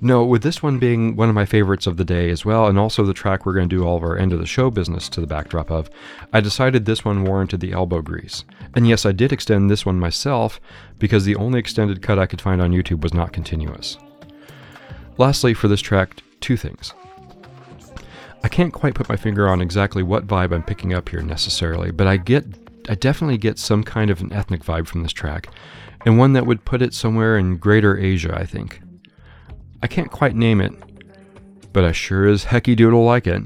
No, with this one being one of my favorites of the day as well, and also the track we're going to do all of our end of the show business to the backdrop of, I decided this one warranted the elbow grease. And yes, I did extend this one myself because the only extended cut I could find on YouTube was not continuous. Lastly, for this track, two things. I can't quite put my finger on exactly what vibe I'm picking up here necessarily, but I get I definitely get some kind of an ethnic vibe from this track, and one that would put it somewhere in Greater Asia, I think. I can't quite name it, but I sure as hecky doodle like it.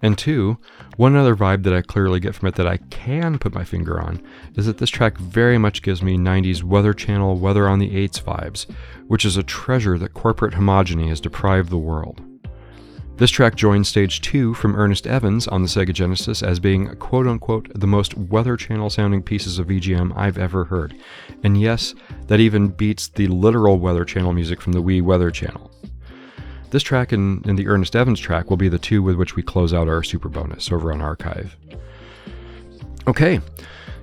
And two, one other vibe that I clearly get from it that I can put my finger on is that this track very much gives me 90s Weather Channel Weather on the 8s vibes, which is a treasure that corporate homogeny has deprived the world. This track joins stage 2 from Ernest Evans on the Sega Genesis as being quote unquote the most Weather Channel sounding pieces of VGM I've ever heard. And yes, that even beats the literal Weather Channel music from the Wii Weather Channel. This track and, and the Ernest Evans track will be the two with which we close out our super bonus over on Archive. Okay,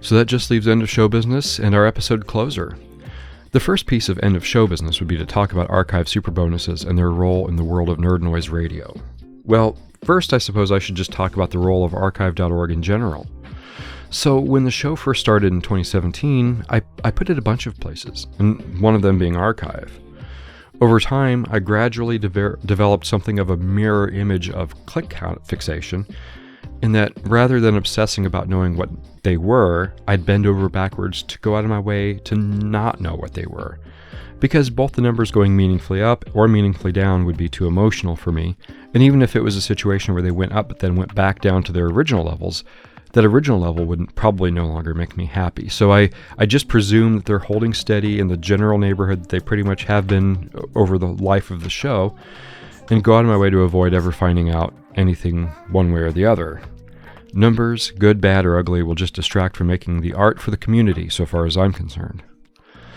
so that just leaves end of show business and our episode closer. The first piece of end of show business would be to talk about Archive super bonuses and their role in the world of Nerd Noise Radio. Well, first, I suppose I should just talk about the role of archive.org in general. So, when the show first started in 2017, I, I put it a bunch of places, and one of them being Archive. Over time, I gradually de- developed something of a mirror image of click count fixation, in that rather than obsessing about knowing what they were, I'd bend over backwards to go out of my way to not know what they were. Because both the numbers going meaningfully up or meaningfully down would be too emotional for me, and even if it was a situation where they went up but then went back down to their original levels, that original level would probably no longer make me happy. So I, I just presume that they're holding steady in the general neighborhood that they pretty much have been over the life of the show, and go out of my way to avoid ever finding out anything one way or the other. Numbers, good, bad, or ugly, will just distract from making the art for the community, so far as I'm concerned.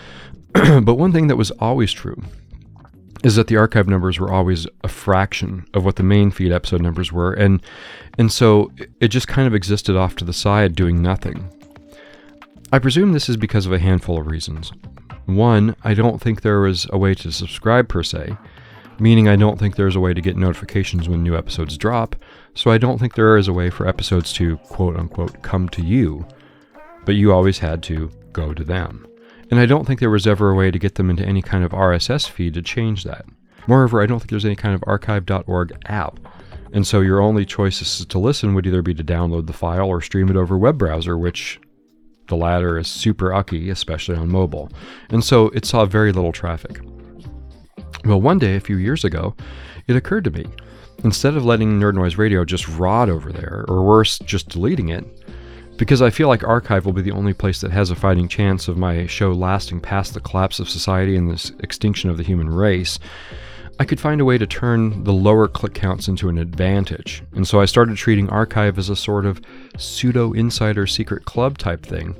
(clears throat) but one thing that was always true is that the archive numbers were always a fraction of what the main feed episode numbers were, and and so it just kind of existed off to the side doing nothing. I presume this is because of a handful of reasons. One, I don't think there was a way to subscribe per se, meaning I don't think there's a way to get notifications when new episodes drop, so I don't think there is a way for episodes to quote unquote come to you, but you always had to go to them and I don't think there was ever a way to get them into any kind of RSS feed to change that. Moreover, I don't think there's any kind of archive.org app, and so your only choices to listen would either be to download the file or stream it over web browser, which the latter is super ucky, especially on mobile, and so it saw very little traffic. Well, one day a few years ago, it occurred to me instead of letting Nerd Noise Radio just rot over there, or worse, just deleting it, because I feel like Archive will be the only place that has a fighting chance of my show lasting past the collapse of society and the extinction of the human race. I could find a way to turn the lower click counts into an advantage, and so I started treating Archive as a sort of pseudo insider secret club type thing,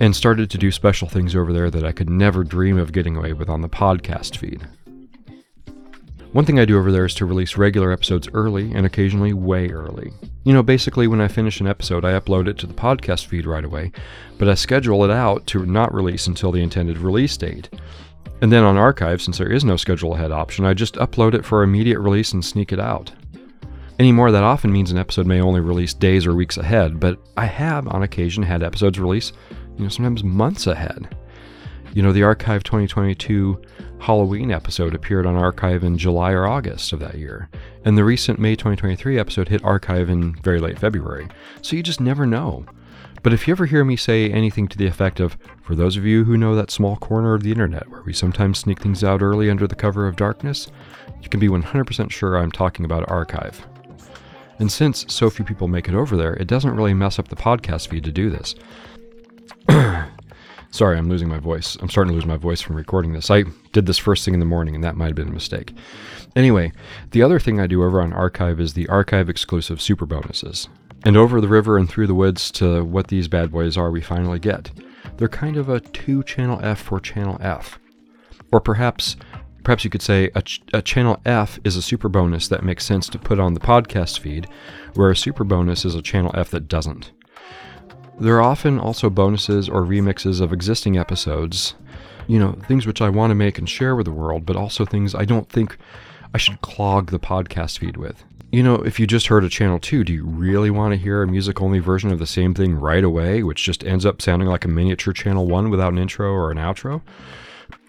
and started to do special things over there that I could never dream of getting away with on the podcast feed. One thing I do over there is to release regular episodes early and occasionally way early. You know, basically, when I finish an episode, I upload it to the podcast feed right away, but I schedule it out to not release until the intended release date. And then on archive, since there is no schedule ahead option, I just upload it for immediate release and sneak it out. Any more that often means an episode may only release days or weeks ahead, but I have on occasion had episodes release, you know, sometimes months ahead. You know, the Archive 2022 Halloween episode appeared on Archive in July or August of that year, and the recent May 2023 episode hit Archive in very late February, so you just never know. But if you ever hear me say anything to the effect of, for those of you who know that small corner of the internet where we sometimes sneak things out early under the cover of darkness, you can be 100% sure I'm talking about Archive. And since so few people make it over there, it doesn't really mess up the podcast feed to do this. (clears throat) Sorry, I'm losing my voice. I'm starting to lose my voice from recording this. I did this first thing in the morning, and that might have been a mistake. Anyway, the other thing I do over on Archive is the Archive exclusive super bonuses. And over the river and through the woods to what these bad boys are, we finally get. They're kind of a two channel F for channel F. Or perhaps perhaps you could say a, ch- a channel F is a super bonus that makes sense to put on the podcast feed, where a super bonus is a channel F that doesn't. There are often also bonuses or remixes of existing episodes, you know, things which I want to make and share with the world, but also things I don't think I should clog the podcast feed with. You know, if you just heard a channel 2, do you really want to hear a music only version of the same thing right away, which just ends up sounding like a miniature channel 1 without an intro or an outro?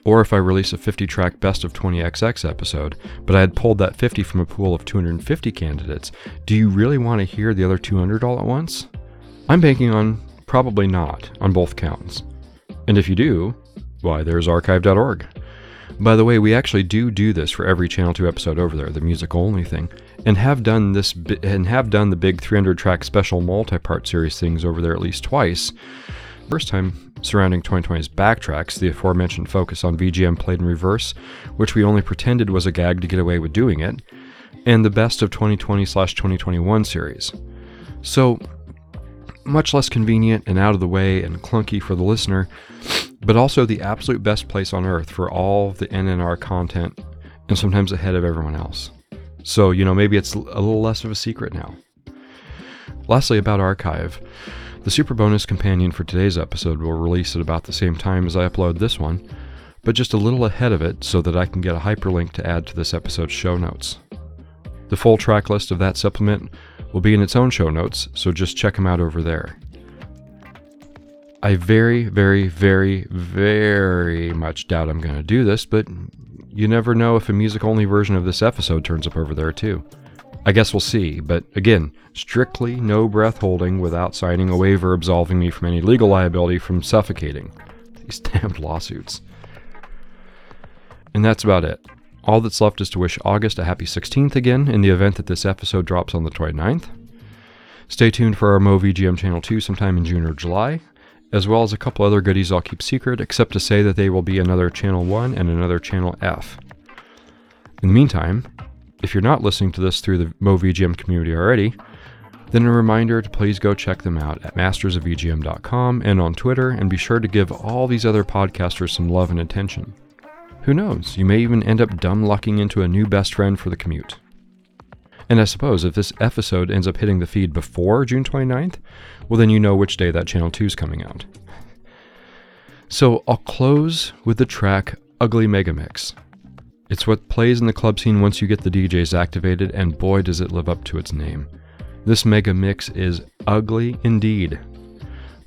Or if I release a 50 track best of 20XX episode, but I had pulled that 50 from a pool of 250 candidates, do you really want to hear the other 200 all at once? I'm banking on probably not on both counts. And if you do, why, there's archive.org. By the way, we actually do do this for every Channel 2 episode over there, the music only thing, and have done this and have done the big 300 track special multi-part series things over there at least twice. First time surrounding 2020's backtracks, the aforementioned focus on VGM played in reverse, which we only pretended was a gag to get away with doing it, and the best of 2020/2021 series. So, much less convenient and out of the way and clunky for the listener, but also the absolute best place on earth for all the NNR content and sometimes ahead of everyone else. So, you know, maybe it's a little less of a secret now. Lastly, about Archive. The super bonus companion for today's episode will release at about the same time as I upload this one, but just a little ahead of it so that I can get a hyperlink to add to this episode's show notes. The full track list of that supplement will be in its own show notes, so just check them out over there. I very, very, very, very much doubt I'm going to do this, but you never know if a music only version of this episode turns up over there too. I guess we'll see, but again, strictly no breath holding without signing a waiver absolving me from any legal liability from suffocating. These (laughs) damned lawsuits. And that's about it. All that's left is to wish August a happy 16th again in the event that this episode drops on the 29th. Stay tuned for our Mo VGM Channel 2 sometime in June or July, as well as a couple other goodies I'll keep secret, except to say that they will be another Channel 1 and another Channel F. In the meantime, if you're not listening to this through the Mo VGM community already, then a reminder to please go check them out at mastersofvgm.com and on Twitter, and be sure to give all these other podcasters some love and attention. Who knows, you may even end up dumb lucking into a new best friend for the commute. And I suppose if this episode ends up hitting the feed before June 29th, well, then you know which day that Channel 2 is coming out. So I'll close with the track Ugly Megamix. It's what plays in the club scene once you get the DJs activated, and boy, does it live up to its name. This mega mix is ugly indeed.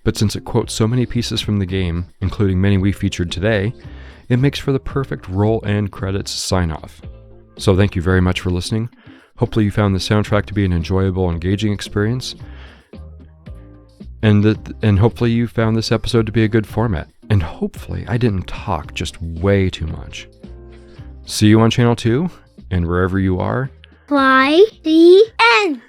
But since it quotes so many pieces from the game, including many we featured today, it makes for the perfect roll and credits sign off. So thank you very much for listening. Hopefully, you found the soundtrack to be an enjoyable, engaging experience. And, and hopefully, you found this episode to be a good format. And hopefully, I didn't talk just way too much. See you on Channel 2, and wherever you are, Y D N.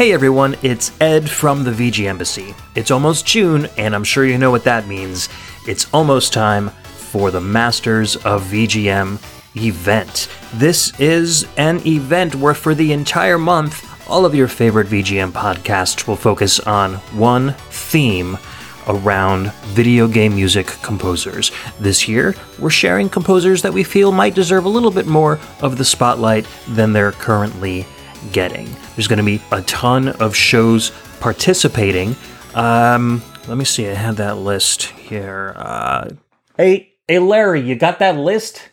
Hey everyone, it's Ed from the VG Embassy. It's almost June, and I'm sure you know what that means. It's almost time for the Masters of VGM event. This is an event where, for the entire month, all of your favorite VGM podcasts will focus on one theme around video game music composers. This year, we're sharing composers that we feel might deserve a little bit more of the spotlight than they're currently getting. There's going to be a ton of shows participating. Um, let me see, I have that list here. Uh, hey, hey, Larry, you got that list?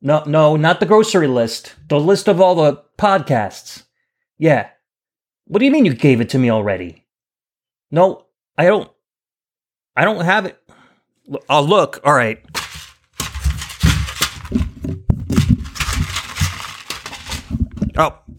No, no, not the grocery list. The list of all the podcasts. Yeah. What do you mean you gave it to me already? No, I don't. I don't have it. Oh, look. All right.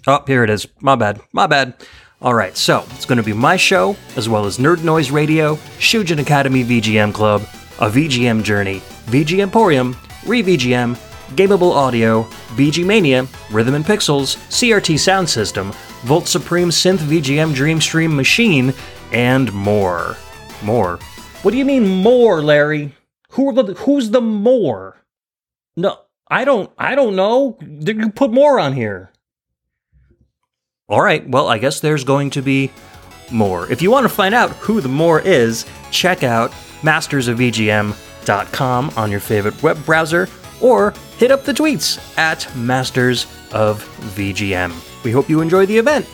Oh, here it is. My bad. My bad. All right, so it's going to be my show, as well as Nerd Noise Radio, Shujin Academy VGM Club, a VGM Journey, VG Emporium, ReVGM, Gameable Audio, VG Mania, Rhythm and Pixels, CRT Sound System, Volt Supreme Synth VGM Dreamstream Machine, and more. More. What do you mean more, Larry? Who the who's the more? No, I don't I don't know. Did you put more on here. All right, well, I guess there's going to be more. If you want to find out who the more is, check out mastersofvgm.com on your favorite web browser or hit up the tweets at Masters of VGM. We hope you enjoy the event.